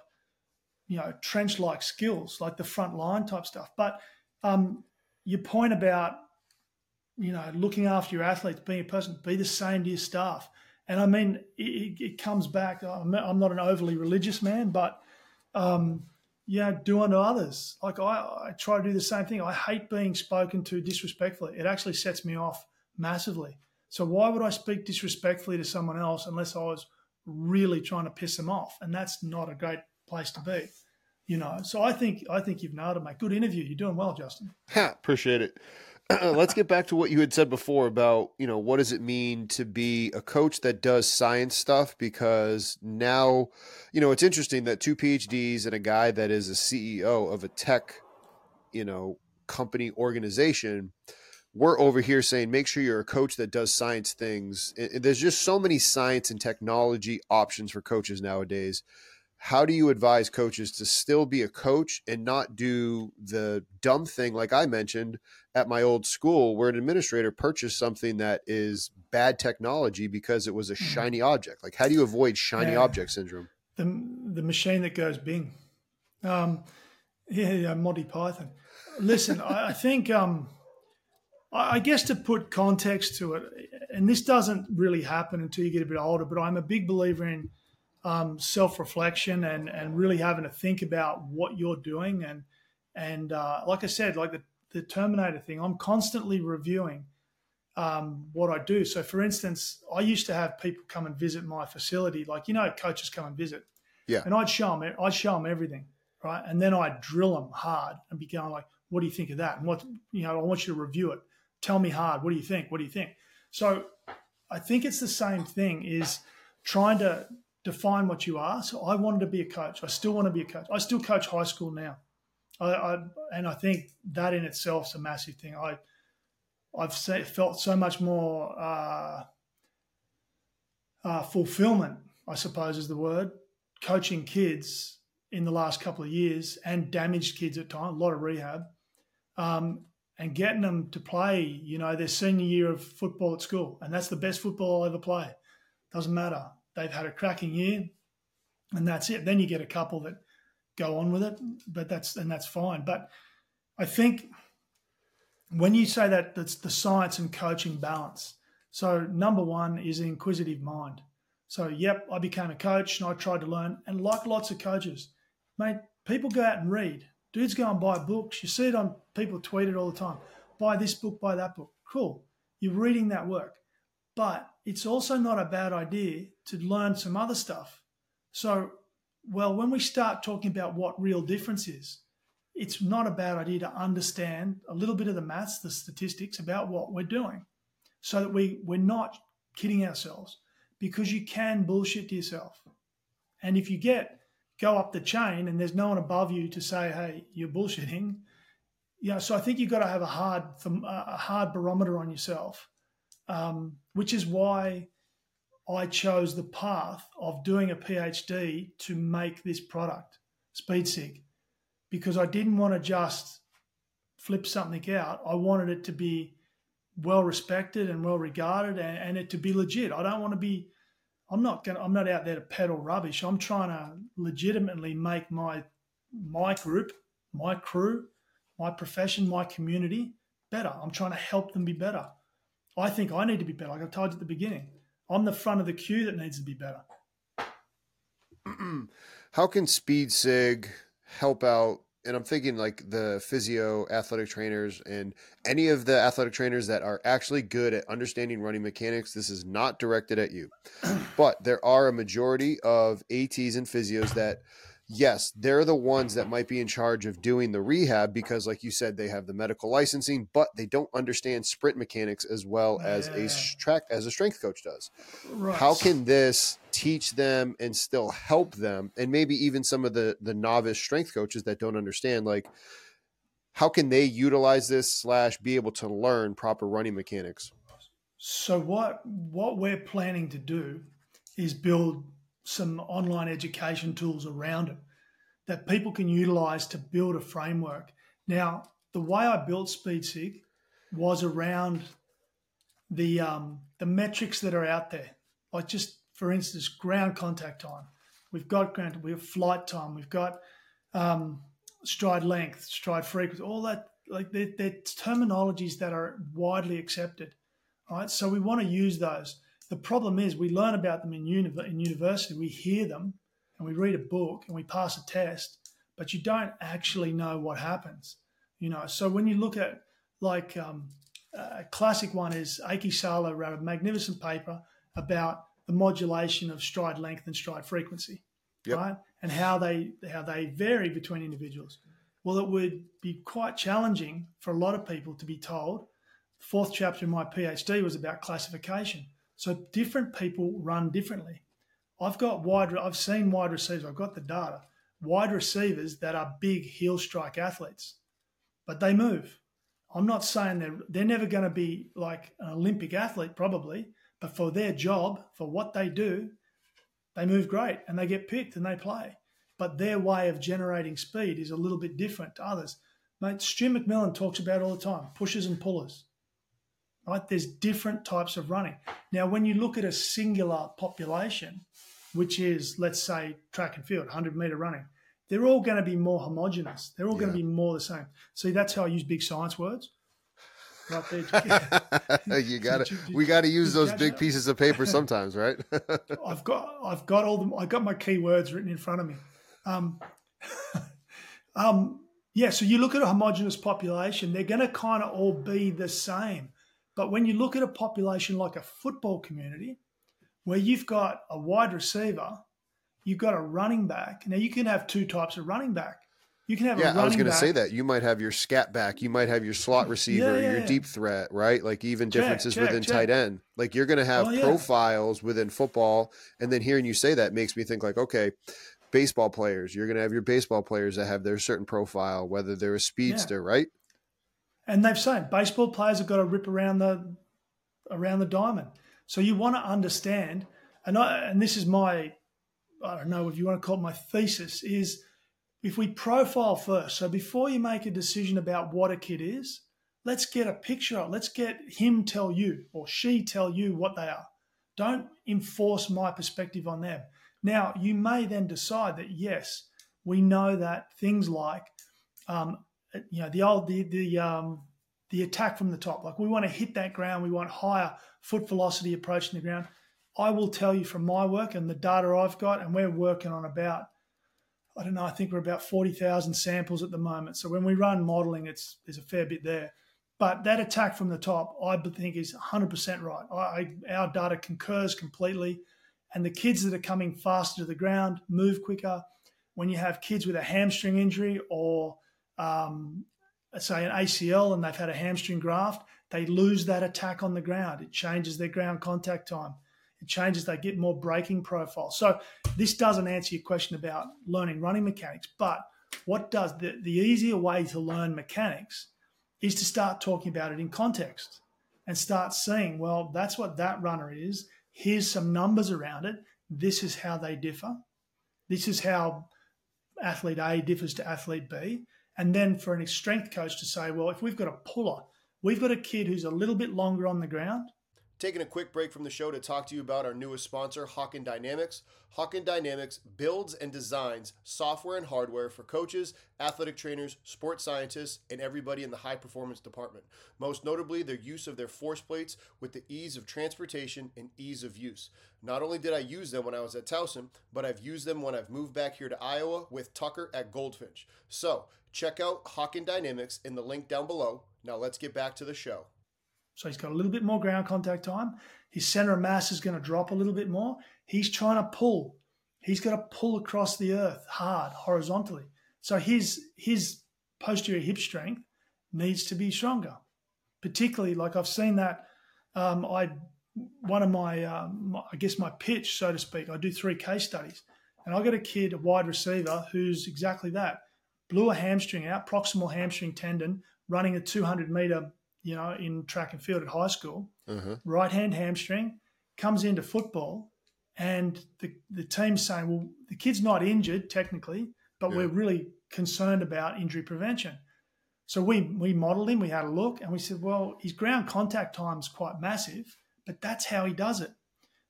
you know, trench like skills, like the front line type stuff. But um, your point about you know, looking after your athletes, being a person, be the same to your staff. And I mean, it, it comes back. I'm not an overly religious man, but um, yeah, do unto others. Like I, I try to do the same thing. I hate being spoken to disrespectfully. It actually sets me off massively. So why would I speak disrespectfully to someone else unless I was really trying to piss them off? And that's not a great place to be. You know, so I think I think you've nailed it, mate. Good interview. You're doing well, Justin. Ha, appreciate it. let's get back to what you had said before about you know what does it mean to be a coach that does science stuff because now you know it's interesting that two phds and a guy that is a ceo of a tech you know company organization we're over here saying make sure you're a coach that does science things. and There's just so many science and technology options for coaches nowadays. How do you advise coaches to still be a coach and not do the dumb thing like I mentioned at my old school where an administrator purchased something that is bad technology because it was a mm-hmm. shiny object? Like how do you avoid shiny yeah. object syndrome? The the machine that goes bing. Um, yeah, yeah, Monty Python. Listen, I, I think um, I guess to put context to it, and this doesn't really happen until you get a bit older, but I'm a big believer in um, self-reflection and and really having to think about what you're doing and and uh, like I said, like the the Terminator thing, I'm constantly reviewing um, what I do. So, for instance, I used to have people come and visit my facility, like you know, coaches come and visit, yeah, and I'd show them, I'd show them everything, right, and then I'd drill them hard and be going like, "What do you think of that?" And what you know, I want you to review it tell me hard. What do you think? What do you think? So I think it's the same thing is trying to define what you are. So I wanted to be a coach. I still want to be a coach. I still coach high school now. I, I and I think that in itself is a massive thing. I I've felt so much more uh, uh, fulfillment, I suppose is the word, coaching kids in the last couple of years and damaged kids at times, a lot of rehab, um, and getting them to play, you know, their senior year of football at school. And that's the best football I'll ever play. Doesn't matter. They've had a cracking year and that's it. Then you get a couple that go on with it, but that's, and that's fine. But I think when you say that, that's the science and coaching balance. So number one is an inquisitive mind. So, yep, I became a coach and I tried to learn. And like lots of coaches, mate, people go out and read. Dudes go and buy books. You see it on people tweet it all the time. Buy this book, buy that book. Cool. You're reading that work. But it's also not a bad idea to learn some other stuff. So, well, when we start talking about what real difference is, it's not a bad idea to understand a little bit of the maths, the statistics about what we're doing so that we, we're not kidding ourselves because you can bullshit yourself. And if you get go up the chain and there's no one above you to say, hey, you're bullshitting. You know, so I think you've got to have a hard, a hard barometer on yourself, um, which is why I chose the path of doing a PhD to make this product, SpeedSig, because I didn't want to just flip something out. I wanted it to be well respected and well regarded and, and it to be legit. I don't want to be I'm not going. I'm not out there to peddle rubbish. I'm trying to legitimately make my my group, my crew, my profession, my community better. I'm trying to help them be better. I think I need to be better. Like I told you at the beginning, I'm the front of the queue that needs to be better. How can Speed Sig help out and I'm thinking like the physio athletic trainers and any of the athletic trainers that are actually good at understanding running mechanics. This is not directed at you, but there are a majority of ATs and physios that yes, they're the ones that might be in charge of doing the rehab because, like you said, they have the medical licensing, but they don't understand sprint mechanics as well as a track as a strength coach does. Right. How can this teach them and still help them, and maybe even some of the the novice strength coaches that don't understand, like how can they utilize this slash be able to learn proper running mechanics? So what what we're planning to do is build some online education tools around it that people can utilize to build a framework. Now, the way I built SpeedSig was around the um, the metrics that are out there. Like just for instance, ground contact time. We've got ground. We have flight time. We've got um, stride length, stride frequency. All that like they're, they're terminologies that are widely accepted. Right. So we want to use those. The problem is we learn about them in, uni- in university, we hear them and we read a book and we pass a test, but you don't actually know what happens. You know, so when you look at like um, a classic one is Aki Salo wrote a magnificent paper about the modulation of stride length and stride frequency, yep. right? And how they how they vary between individuals. Well, it would be quite challenging for a lot of people to be told. fourth chapter of my PhD was about classification. So different people run differently. I've got wide, I've seen wide receivers, I've got the data, wide receivers that are big heel strike athletes, but they move. I'm not saying they're they're never going to be like an Olympic athlete, probably, but for their job, for what they do, they move great and they get picked and they play. But their way of generating speed is a little bit different to others. Mate, Stu McMillan talks about all the time pushers and pullers. Right? There's different types of running. Now, when you look at a singular population, which is, let's say, track and field, 100 meter running, they're all going to be more homogenous. They're all yeah. going to be more the same. See, that's how I use big science words. Right there. you got to. We got to use those big pieces of paper sometimes, right? I've got. I've got all the. I got my keywords written in front of me. Um, um, yeah. So you look at a homogenous population, they're going to kind of all be the same. But when you look at a population like a football community, where you've got a wide receiver you've got a running back. Now you can have two types of running back. You can have yeah. I was going to say that you might have your scat back, you might have your slot receiver, yeah, yeah, your yeah. deep threat, right? Like even check, differences check, within check. tight end. Like you're going to have oh, profiles within football, and then hearing you say that makes me think like, okay, baseball players. You're going to have your baseball players that have their certain profile, whether they're a speedster, right? And they've said baseball players have got to rip around the around the diamond. So you want to understand, and I, and this is my I don't know if you want to call it my thesis, is if we profile first. So before you make a decision about what a kid is, let's get a picture. Let's get him tell you or she tell you what they are. Don't enforce my perspective on them. Now, you may then decide that yes, we know that things like, um, you know, the old the the um, the attack from the top. Like we want to hit that ground. We want higher foot velocity approaching the ground. I will tell you from my work and the data I've got, and we're working on about, I don't know, I think we're about 40,000 samples at the moment. So when we run modeling, it's there's a fair bit there. But that attack from the top, I think, is 100% right. I, our data concurs completely. And the kids that are coming faster to the ground move quicker. When you have kids with a hamstring injury or, um, say, an ACL and they've had a hamstring graft, they lose that attack on the ground. It changes their ground contact time it changes, they get more braking profile. So this doesn't answer your question about learning running mechanics, but what does the, the easier way to learn mechanics is to start talking about it in context and start seeing, well, that's what that runner is. Here's some numbers around it. This is how they differ. This is how athlete A differs to athlete B. And then for a strength coach to say, well, if we've got a puller, we've got a kid who's a little bit longer on the ground, Taking a quick break from the show to talk to you about our newest sponsor, Hawkin Dynamics. Hawkin Dynamics builds and designs software and hardware for coaches, athletic trainers, sports scientists, and everybody in the high performance department. Most notably, their use of their force plates with the ease of transportation and ease of use. Not only did I use them when I was at Towson, but I've used them when I've moved back here to Iowa with Tucker at Goldfinch. So check out Hawkin Dynamics in the link down below. Now let's get back to the show. So he's got a little bit more ground contact time. His center of mass is going to drop a little bit more. He's trying to pull. He's got to pull across the earth hard, horizontally. So his his posterior hip strength needs to be stronger. Particularly, like I've seen that. Um, I one of my, um, my, I guess my pitch, so to speak. I do three case studies, and I got a kid, a wide receiver, who's exactly that. Blew a hamstring out, proximal hamstring tendon, running a 200 meter you know, in track and field at high school, uh-huh. right hand hamstring, comes into football, and the, the team's saying, well, the kid's not injured technically, but yeah. we're really concerned about injury prevention. So we we modelled him, we had a look, and we said, well, his ground contact time is quite massive, but that's how he does it.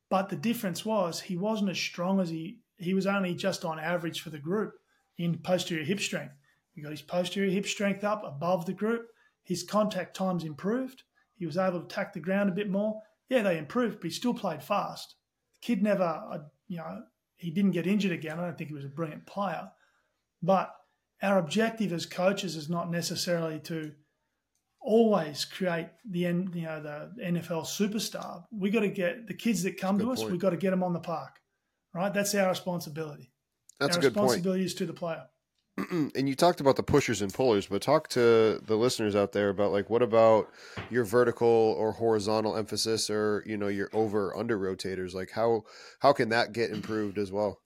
But the difference was he wasn't as strong as he he was only just on average for the group in posterior hip strength. He got his posterior hip strength up above the group. His contact times improved. He was able to tack the ground a bit more. Yeah, they improved, but he still played fast. The kid never, uh, you know, he didn't get injured again. I don't think he was a brilliant player. But our objective as coaches is not necessarily to always create the you know the NFL superstar. We got to get the kids that come to us. We've got to get them on the park, right? That's our responsibility. That's a good responsibility point. is to the player. and you talked about the pushers and pullers, but talk to the listeners out there about like what about your vertical or horizontal emphasis or you know your over under rotators? Like how how can that get improved as well?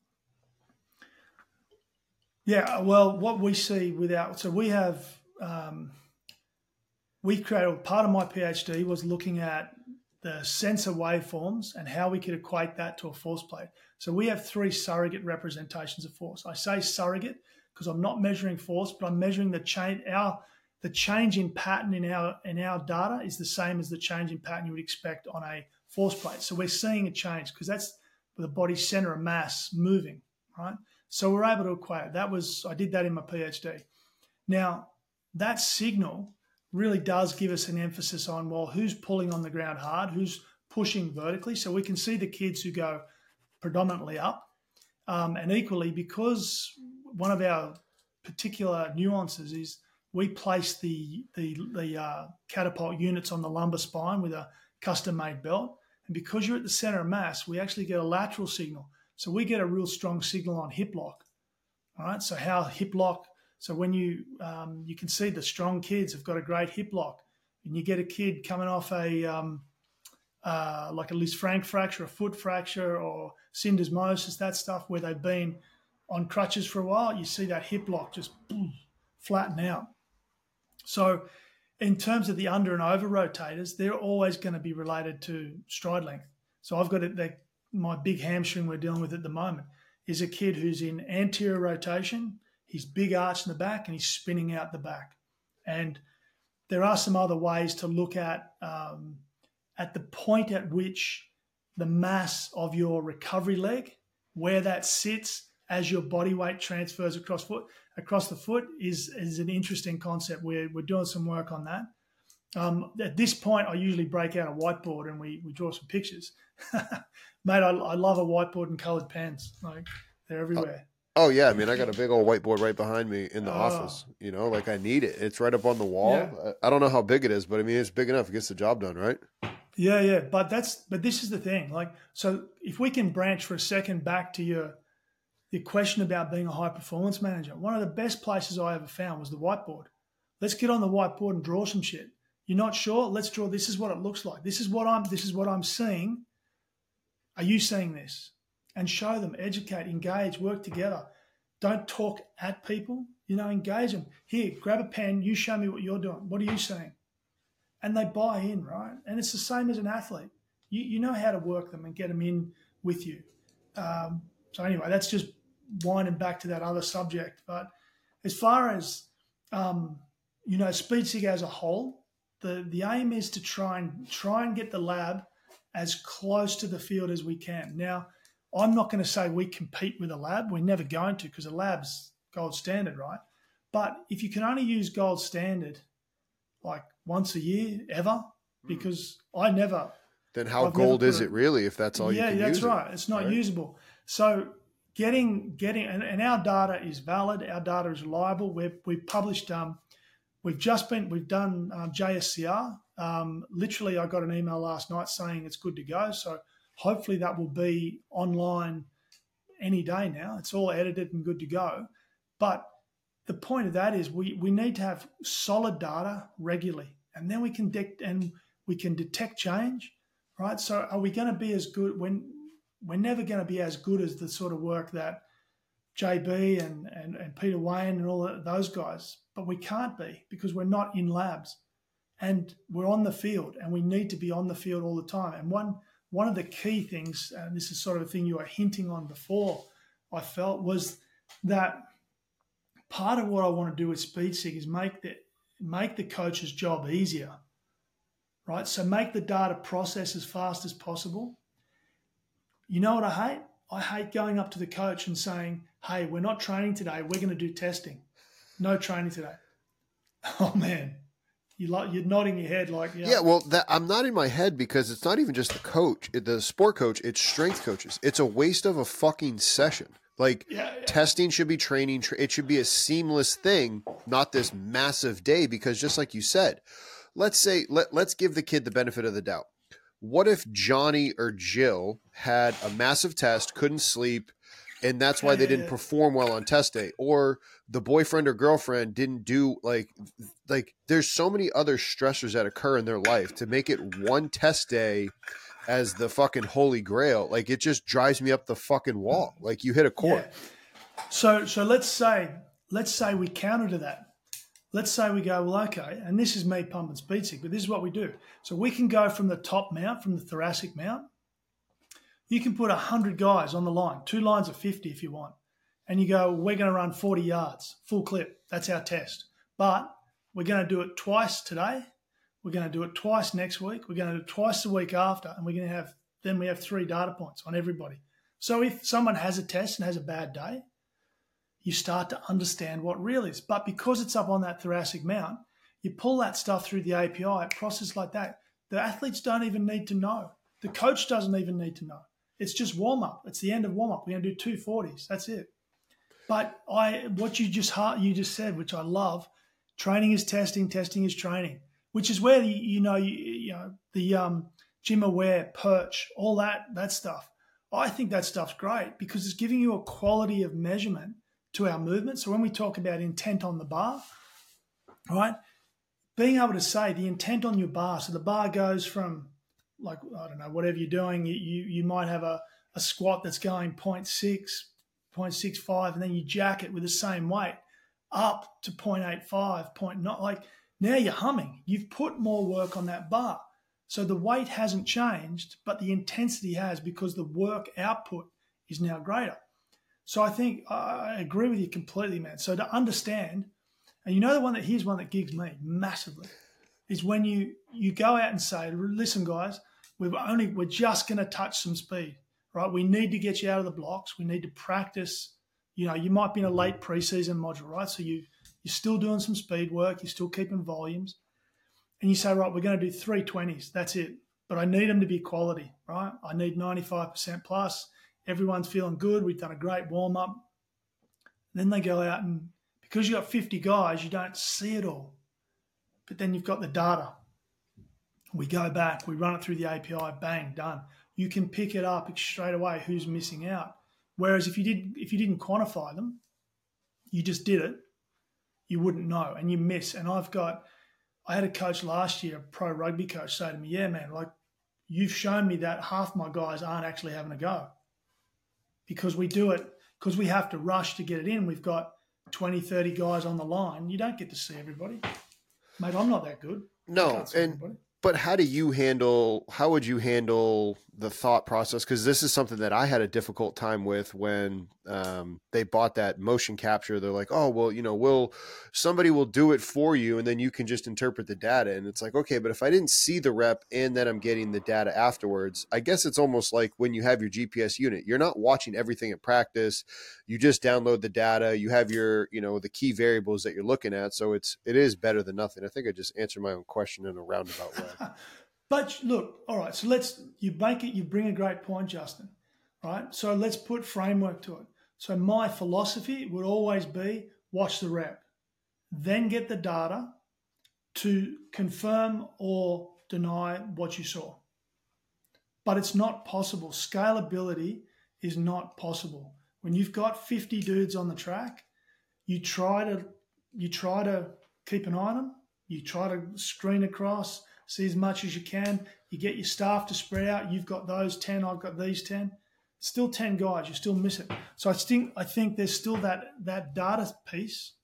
Yeah, well, what we see without so we have um, we created part of my PhD was looking at the sensor waveforms and how we could equate that to a force plate. So we have three surrogate representations of force. I say surrogate because I'm not measuring force, but I'm measuring the change. Our the change in pattern in our in our data is the same as the change in pattern you would expect on a force plate. So we're seeing a change because that's the body's center of mass moving, right? So we're able to equate. That was I did that in my PhD. Now that signal really does give us an emphasis on well, who's pulling on the ground hard, who's pushing vertically. So we can see the kids who go predominantly up, um, and equally because one of our particular nuances is we place the the, the uh, catapult units on the lumbar spine with a custom made belt, and because you're at the center of mass, we actually get a lateral signal. So we get a real strong signal on hip lock. All right, so how hip lock so when you um, you can see the strong kids have got a great hip lock, and you get a kid coming off a um, uh, like a Lisfranc fracture, a foot fracture, or syndesmosis, that stuff where they've been on crutches for a while, you see that hip lock just boom, flatten out. So in terms of the under and over rotators, they're always going to be related to stride length. So I've got it. My big hamstring we're dealing with at the moment is a kid who's in anterior rotation he's big arch in the back and he's spinning out the back. And there are some other ways to look at um, at the point at which the mass of your recovery leg, where that sits as your body weight transfers across foot across the foot, is is an interesting concept. We're we're doing some work on that. Um, at this point, I usually break out a whiteboard and we we draw some pictures. Mate, I, I love a whiteboard and coloured pens. Like they're everywhere. Oh yeah, I mean, I got a big old whiteboard right behind me in the oh. office. You know, like I need it. It's right up on the wall. Yeah. I don't know how big it is, but I mean, it's big enough. It gets the job done, right? Yeah, yeah. But that's but this is the thing. Like, so if we can branch for a second back to your your question about being a high performance manager, one of the best places I ever found was the whiteboard. Let's get on the whiteboard and draw some shit. You're not sure? Let's draw. This is what it looks like. This is what I'm. This is what I'm seeing. Are you seeing this? and show them, educate, engage, work together. Don't talk at people, you know, engage them. Here, grab a pen, you show me what you're doing. What are you saying? And they buy in, right? And it's the same as an athlete. You, you know how to work them and get them in with you. Um, so, anyway, that's just winding back to that other subject. But as far as, um, you know, SpeedSig as a whole, the, the aim is to try and try and get the lab as close to the field as we can. Now, I'm not going to say we compete with a lab. We're never going to because a lab's gold standard, right? But if you can only use gold standard like once a year ever, hmm. because mm. I never. Then how I've gold is it really if that's all yeah, you can use? Yeah, that's right. It's not right? usable. So getting getting and, and, our data is valid. Our data is reliable. We've we've published. Um, we've just been we've done um, JSCR. Um, literally, I got an email last night saying it's good to go. So Hopefully, that will be online any day now. It's all edited and good to go. But the point of that is we, we need to have solid data regularly, and then we can de- and we can detect change, right? So, are we going to be as good when we're never going to be as good as the sort of work that JB and, and, and Peter Weyand and all those guys, but we can't be because we're not in labs and we're on the field and we need to be on the field all the time. And one one of the key things, and this is sort of a thing you were hinting on before, I felt was that part of what I want to do with SpeedSig is make the make the coach's job easier, right? So make the data process as fast as possible. You know what I hate? I hate going up to the coach and saying, "Hey, we're not training today. We're going to do testing. No training today." Oh man, you're nodding your head like yeah. Yeah, well, that, I'm nodding my head because it's not even just the coach, the sport coach. It's strength coaches. It's a waste of a fucking session. Like yeah, yeah. testing should be training. It should be a seamless thing, not this massive day. Because just like you said, let's say let let's give the kid the benefit of the doubt. What if Johnny or Jill had a massive test, couldn't sleep, and that's why they didn't perform well on test day, or the boyfriend or girlfriend didn't do like like there's so many other stressors that occur in their life to make it one test day as the fucking holy grail like it just drives me up the fucking wall like you hit a chord yeah. so so let's say let's say we counter to that let's say we go, well, okay, and this is me pumping SpeedSig, but this is what we do. So we can go from the top mount, from the thoracic mount. You can put 100 guys on the line, two lines of 50 if you want. And you go, we're going to run 40 yards, full clip. That's our test. But we're going to do it twice today. We're going to do it twice next week. We're going to do it twice the week after. And we're going to have, then we have three data points on everybody. So if someone has a test and has a bad day, you start to understand what real is. But because it's up on that thoracic mount, you pull that stuff through the API, process like that. The athletes don't even need to know. The coach doesn't even need to know. It's just warm up. It's the end of warm up. We're going to do two forties. That's it. But I, what you just you just said, which I love, training is testing, testing is training, which is where you know you, you know the um, GymAware, Perch, all that that stuff. I think that stuff's great because it's giving you a quality of measurement to our movement. So when we talk about intent on the bar, right, being able to say the intent on your bar, so the bar goes from like I don't know whatever you're doing, you you might have a, a squat that's going 0.6, 0.65, and then you jack it with the same weight up to 0.85, point not like now you're humming. You've put more work on that bar. So the weight hasn't changed, but the intensity has because the work output is now greater. So I think I agree with you completely, man. So to understand, and you know the one that here's one that gigs me massively, is when you you go out and say, listen, guys, we've only we're just going to touch some speed, right? We need to get you out of the blocks. We need to practice. You know, you might be in a mm-hmm. late preseason module, right? So you you're still doing some speed work. You're still keeping volumes, and you say, right, we're going to do three twenties. That's it. But I need them to be quality, right? I need ninety five percent plus everyone's feeling good. We've done a great warm up. Then they go out and because you've got 50 guys, you don't see it all. But then you've got the data. We go back, we run it through the API, bang, done. You can pick it up straight away who's missing out. Whereas if you did if you didn't quantify them, you just did it, you wouldn't know and you miss. And I've got I had a coach last year, a pro rugby coach, say to me, Yeah, man, like you've shown me that half my guys aren't actually having a go because we do it because we have to rush to get it in. We've got 20, 30 guys on the line. You don't get to see everybody. Mate, I'm not that good. No, and everybody. But how do you handle how would you handle the thought process because this is something that I had a difficult time with when um, they bought that motion capture. They're like, oh well, you know, will somebody will do it for you, and then you can just interpret the data. And it's like, okay, but if I didn't see the rep and then I'm getting the data afterwards, I guess it's almost like when you have your GPS unit, you're not watching everything at practice. You just download the data. You have your, you know, the key variables that you're looking at. So it's it is better than nothing. I think I just answered my own question in a roundabout way. But look, all right, so let's you make it, you bring a great point, Justin. Right? So let's put framework to it. So my philosophy would always be watch the rep, then get the data to confirm or deny what you saw. But it's not possible. Scalability is not possible. When you've got 50 dudes on the track, you try to you try to keep an eye on them, you try to screen across, see as much as you can. You get your staff to spread out. You've got those 10, I've got these 10. Still 10 guys, you still miss it. So I think I think there's still that that data piece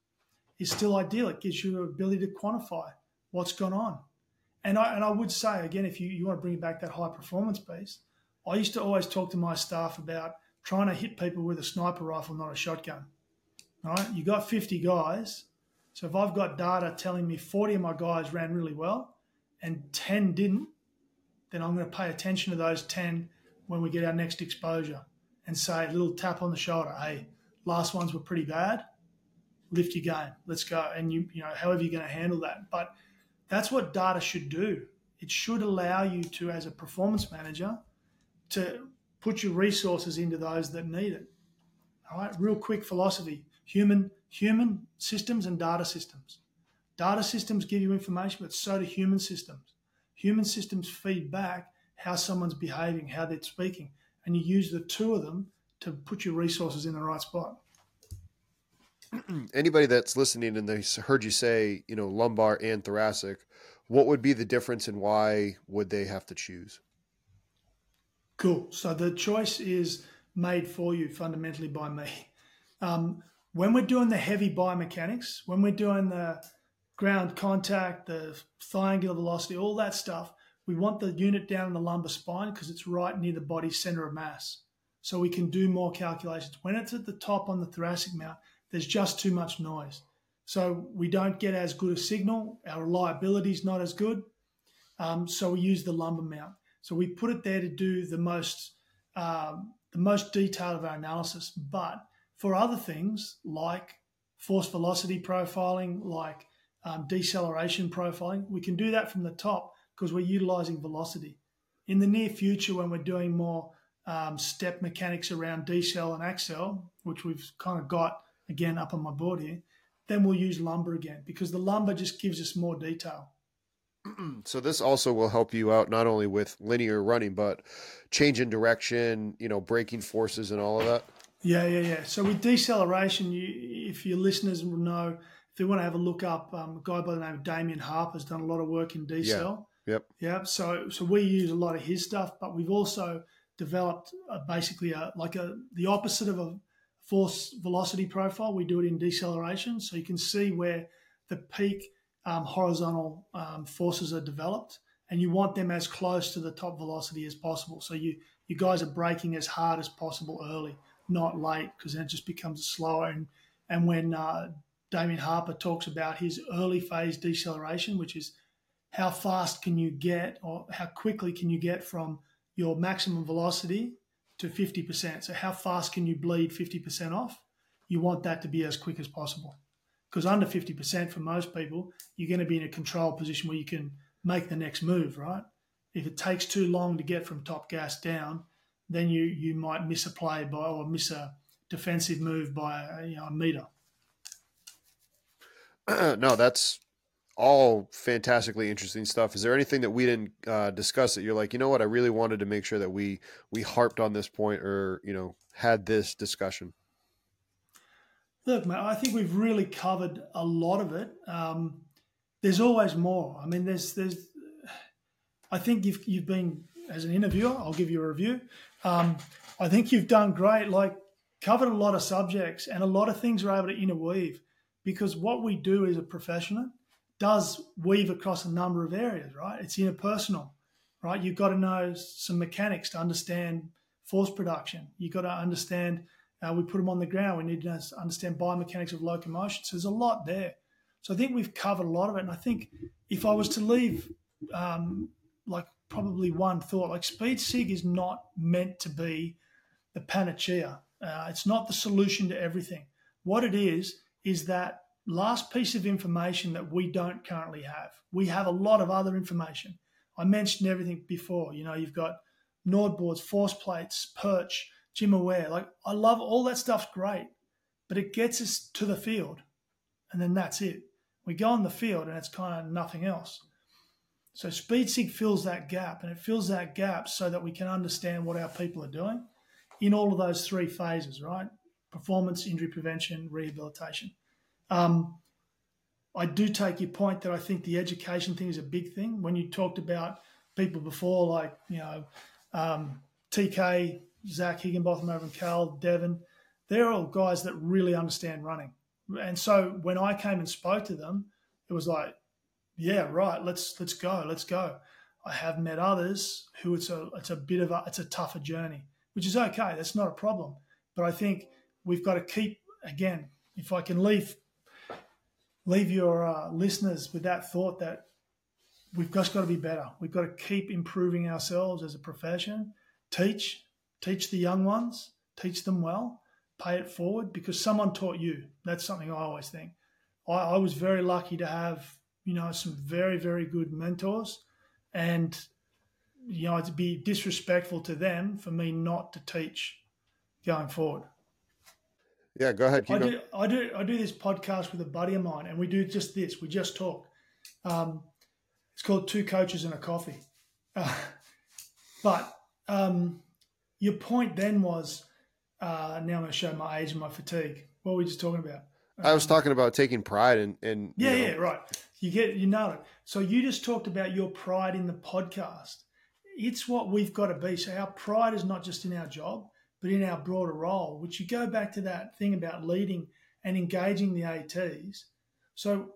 is still ideal. It gives you the ability to quantify what's gone on. And I and I would say again, if you, you want to bring back that high performance piece, I used to always talk to my staff about trying to hit people with a sniper rifle, not a shotgun. All right, you got 50 guys. So if I've got data telling me 40 of my guys ran really well, and 10 didn't, then I'm going to pay attention to those 10 when we get our next exposure and say a little tap on the shoulder. Hey, last ones were pretty bad. Lift your game. Let's go. And you, you know, however you're going to handle that. But that's what data should do. It should allow you to, as a performance manager, to put your resources into those that need it. All right, real quick philosophy: human human systems and data systems. Data systems give you information, but so do human systems. Human systems feed back how someone's behaving, how they're speaking, and you use the two of them to put your resources in the right spot. Anybody that's listening and they heard you say, you know, lumbar and thoracic, what would be the difference and why would they have to choose? Cool. So the choice is made for you fundamentally by me. Um, when we're doing the heavy biomechanics, when we're doing the ground contact, the thigh angular velocity, all that stuff. We want the unit down in the lumbar spine because it's right near the body's center of mass. So we can do more calculations. When it's at the top on the thoracic mount, there's just too much noise. So we don't get as good a signal. Our reliability is not as good. Um, so we use the lumbar mount. So we put it there to do the most um, the most detail of our analysis. But for other things like force velocity profiling, like um, deceleration profiling, we can do that from the top because we're utilizing velocity. In the near future, when we're doing more um, step mechanics around decel and accel, which we've kind of got again up on my board here, then we'll use lumbar again because the lumbar just gives us more detail. so this also will help you out not only with linear running, but change in direction, you know, braking forces and all of that. Yeah, yeah, yeah. So with deceleration, you, if your listeners will know, if you want to have a look up, um, a guy by the name of Damian Harper has done a lot of work in decel. Yeah. Yep. Yeah. So so we use a lot of his stuff, but we've also developed a, basically a like a the opposite of a force velocity profile. We do it in deceleration, so you can see where the peak um, horizontal um, forces are developed, and you want them as close to the top velocity as possible. So you you guys are braking as hard as possible early, not late, because then it just becomes slower. And and when uh, Damian Harper talks about his early phase deceleration, which is how fast can you get or how quickly can you get from your maximum velocity to 50%. So how fast can you bleed 50% off? You want that to be as quick as possible because under 50% for most people, you're going to be in a control position where you can make the next move, right? If it takes too long to get from top gas down, then you you might miss a play by or miss a defensive move by you know, a meter. no, that's all fantastically interesting stuff. Is there anything that we didn't uh, discuss that you're like, you know what, I really wanted to make sure that we we harped on this point or you know had this discussion? Look, mate, I think we've really covered a lot of it. Um, there's always more. I mean, there's there's. I think you've you've been as an interviewer. I'll give you a review. Um, I think you've done great. Like covered a lot of subjects and a lot of things were able to interweave because what we do as a professional does weave across a number of areas. Right? It's interpersonal. Right? You've got to know some mechanics to understand force production. You've got to understand uh, we put them on the ground. We need to understand biomechanics of locomotion. So there's a lot there. So I think we've covered a lot of it. And I think if I was to leave, um, like probably one thought, like SpeedSig is not meant to be the panacea. Uh, it's not the solution to everything. What it is is that last piece of information that we don't currently have. We have a lot of other information. I mentioned everything before. You know, you've got NordBords, force plates, perch, GymAware. Like I love all that stuff's great, but it gets us to the field, and then that's it. We go on the field, and it's kind of nothing else. So SpeedSig fills that gap, and it fills that gap so that we can understand what our people are doing in all of those three phases, right? Performance, injury prevention, rehabilitation. Um, I do take your point that I think the education thing is a big thing. When you talked about people before, like you know um, TK, Zach Higginbotham over in Cal, Devon, they're all guys that really understand running. And so when I came and spoke to them, it was like, yeah, right, let's let's go, let's go. I have met others who it's a it's a bit of a it's a tougher journey, which is okay. That's not a problem. But I think we've got to keep again. If I can leave leave your uh, listeners with that thought that we've just got to be better. We've got to keep improving ourselves as a profession. Teach, teach the young ones, teach them well, pay it forward because someone taught you. That's something I always think. I, I was very lucky to have, you know, some very, very good mentors and, you know, to be disrespectful to them for me not to teach going forward. Yeah, go ahead. I do, I do. I do this podcast with a buddy of mine, and we do just this. We just talk. Um, it's called Two Coaches and a Coffee. Uh, but um, your point then was uh, now I'm going to show my age and my fatigue. What were we just talking about? I was talking about taking pride in, in yeah, know. yeah, right. You get you know it. So you just talked about your pride in the podcast. It's what we've got to be. So our pride is not just in our job, but in our broader role. Which you go back to that thing about leading and engaging the ATs. So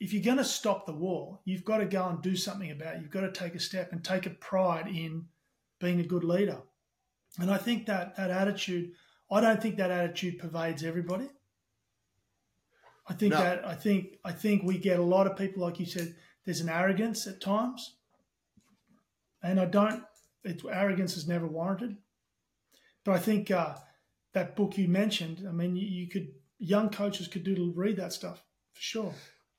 if you're going to stop the war, you've got to go and do something about it. You've got to take a step and take a pride in being a good leader. And I think that that attitude, I don't think that attitude pervades everybody. I think no. that I think I think we get a lot of people, like you said, there's an arrogance at times, and I don't. It, arrogance is never warranted, but I think uh, that book you mentioned. I mean, you, you could young coaches could do to read that stuff for sure.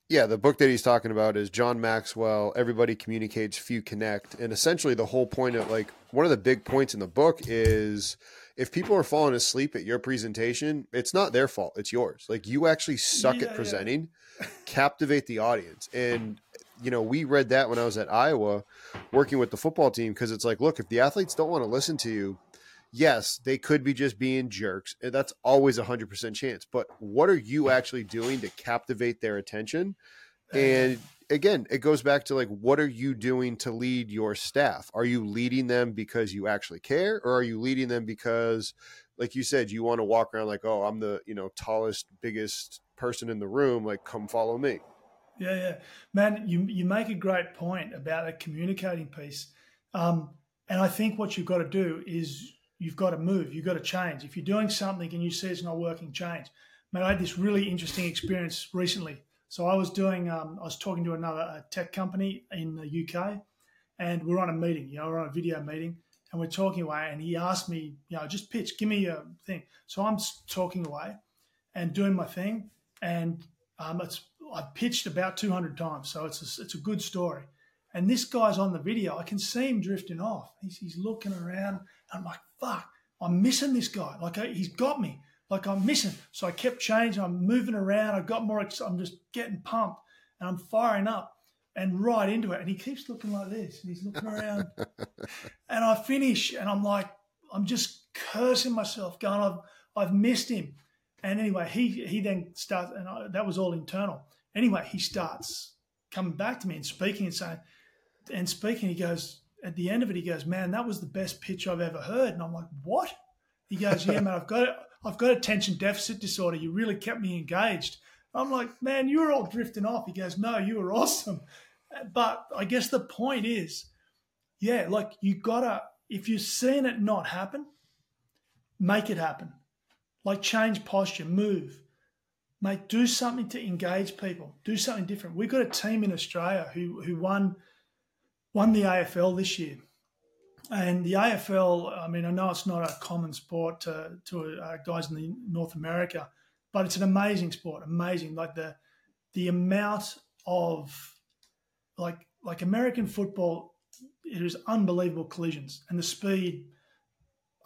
Yeah, the book that he's talking about is John Maxwell. Everybody communicates, few connect, and essentially the whole point of like one of the big points in the book is if people are falling asleep at your presentation, it's not their fault; it's yours. Like you actually suck yeah, at presenting, yeah. captivate the audience, and you know we read that when I was at Iowa, working with the football team because it's like, look, if the athletes don't want to listen to you, yes, they could be just being jerks. That's always a hundred percent chance. But what are you actually doing to captivate their attention? And again, it goes back to like, what are you doing to lead your staff? Are you leading them because you actually care, or are you leading them because, like you said, you want to walk around like, oh, I'm the you know tallest, biggest person in the room. Like, come follow me. Yeah, yeah, man. You you make a great point about the communicating piece, um, and I think what you've got to do is you've got to move, you've got to change. If you're doing something and you see it's not working, change. Man, I had this really interesting experience recently. So I was doing, um, I was talking to another tech company in the UK, and we're on a meeting. You know, we're on a video meeting, and we're talking away. And he asked me, you know, just pitch, give me a thing. So I'm talking away, and doing my thing, and um, it's I pitched about 200 times, so it's a, it's a good story. And this guy's on the video. I can see him drifting off. He's, he's looking around. I'm like, fuck, I'm missing this guy. Like, he's got me. Like, I'm missing. So I kept changing. I'm moving around. I got more, I'm just getting pumped and I'm firing up and right into it. And he keeps looking like this and he's looking around. and I finish and I'm like, I'm just cursing myself, going, I've, I've missed him. And anyway, he, he then starts, and I, that was all internal. Anyway, he starts coming back to me and speaking and saying, and speaking, he goes, at the end of it, he goes, "Man, that was the best pitch I've ever heard." And I'm like, "What?" He goes, "Yeah, man, I've got I've got attention deficit disorder. You really kept me engaged." I'm like, "Man, you were all drifting off." He goes, "No, you were awesome." But I guess the point is, yeah, like you gotta if you're seeing it not happen, make it happen. Like change posture, move. Mate, do something to engage people. Do something different. We've got a team in Australia who who won won the AFL this year. And the AFL, I mean, I know it's not a common sport to, to uh, guys in the North America, but it's an amazing sport. Amazing, like the the amount of like like American football, it is unbelievable collisions and the speed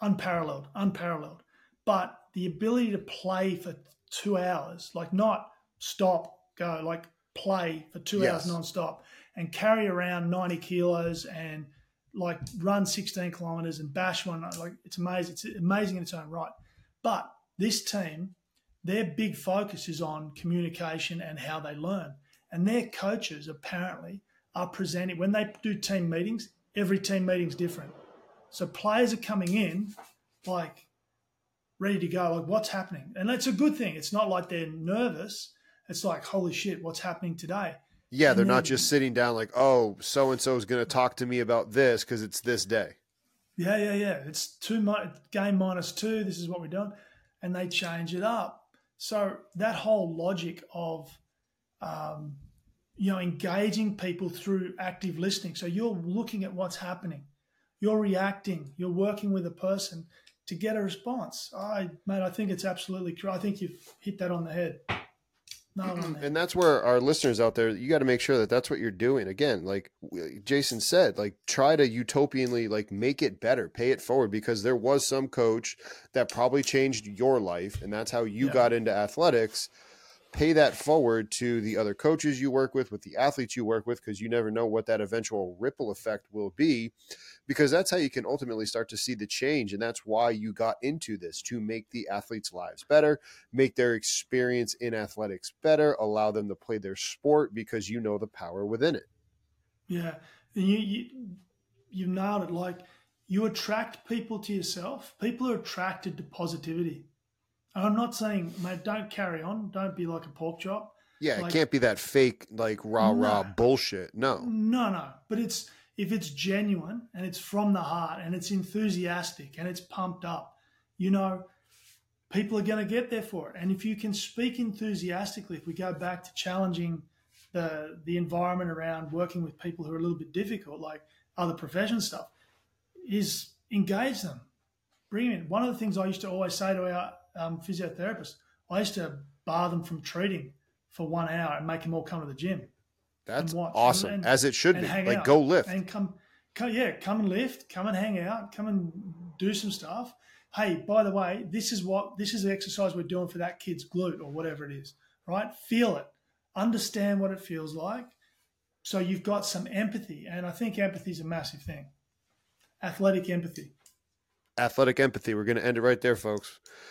unparalleled, unparalleled. But the ability to play for two hours, like not stop, go, like play for two yes. hours non-stop and carry around 90 kilos and like run 16 kilometers and bash one. Like it's amazing. It's amazing in its own right. But this team, their big focus is on communication and how they learn. And their coaches apparently are presenting, when they do team meetings, every team meeting's different. So players are coming in like ready to go, like what's happening? And that's a good thing. It's not like they're nervous. It's like, holy shit, what's happening today? Yeah, they're not just sitting down like, oh, so and so is going to talk to me about this because it's this day. Yeah, yeah, yeah. It's two game minus two. This is what we're doing, and they change it up. So that whole logic of, um, you know, engaging people through active listening. So you're looking at what's happening, you're reacting, you're working with a person to get a response. I, mate, I think it's absolutely. True. I think you've hit that on the head. No, and that's where our listeners out there, you got to make sure that that's what you're doing. Again, like Jason said, like try to utopianly like make it better, pay it forward because there was some coach that probably changed your life and that's how you yeah. got into athletics. Pay that forward to the other coaches you work with, with the athletes you work with because you never know what that eventual ripple effect will be because that's how you can ultimately start to see the change. And that's why you got into this to make the athletes' lives better, make their experience in athletics better, allow them to play their sport because you know the power within it. Yeah. And you, you, you nailed it. Like you attract people to yourself, people are attracted to positivity. I'm not saying, mate, don't carry on, don't be like a pork chop. Yeah, Like- it can't be that fake like rah rah No. bullshit. No. No, no. But it's if it's genuine and it's from the heart and it's enthusiastic and it's pumped up, you know, people are going to get there for it. And if you can speak enthusiastically, if we go back to challenging the the environment around working with people who are a little bit difficult, like other profession stuff, is engage them, bring them in. One of the things I used to always say to our um, physiotherapists, I used to bar them from treating for one hour and make them all come to the gym That's awesome. And- As it should be. Like out. go lift. and come, come, yeah, come and lift, come and hang out, come and do some stuff. Hey, by the way, this is what this is the exercise we're doing for that kid's glute or whatever it is, right? Feel it, understand what it feels like, so you've got some empathy, and I think empathy is a massive thing. Athletic empathy. Athletic empathy. We're going to end it right there, folks.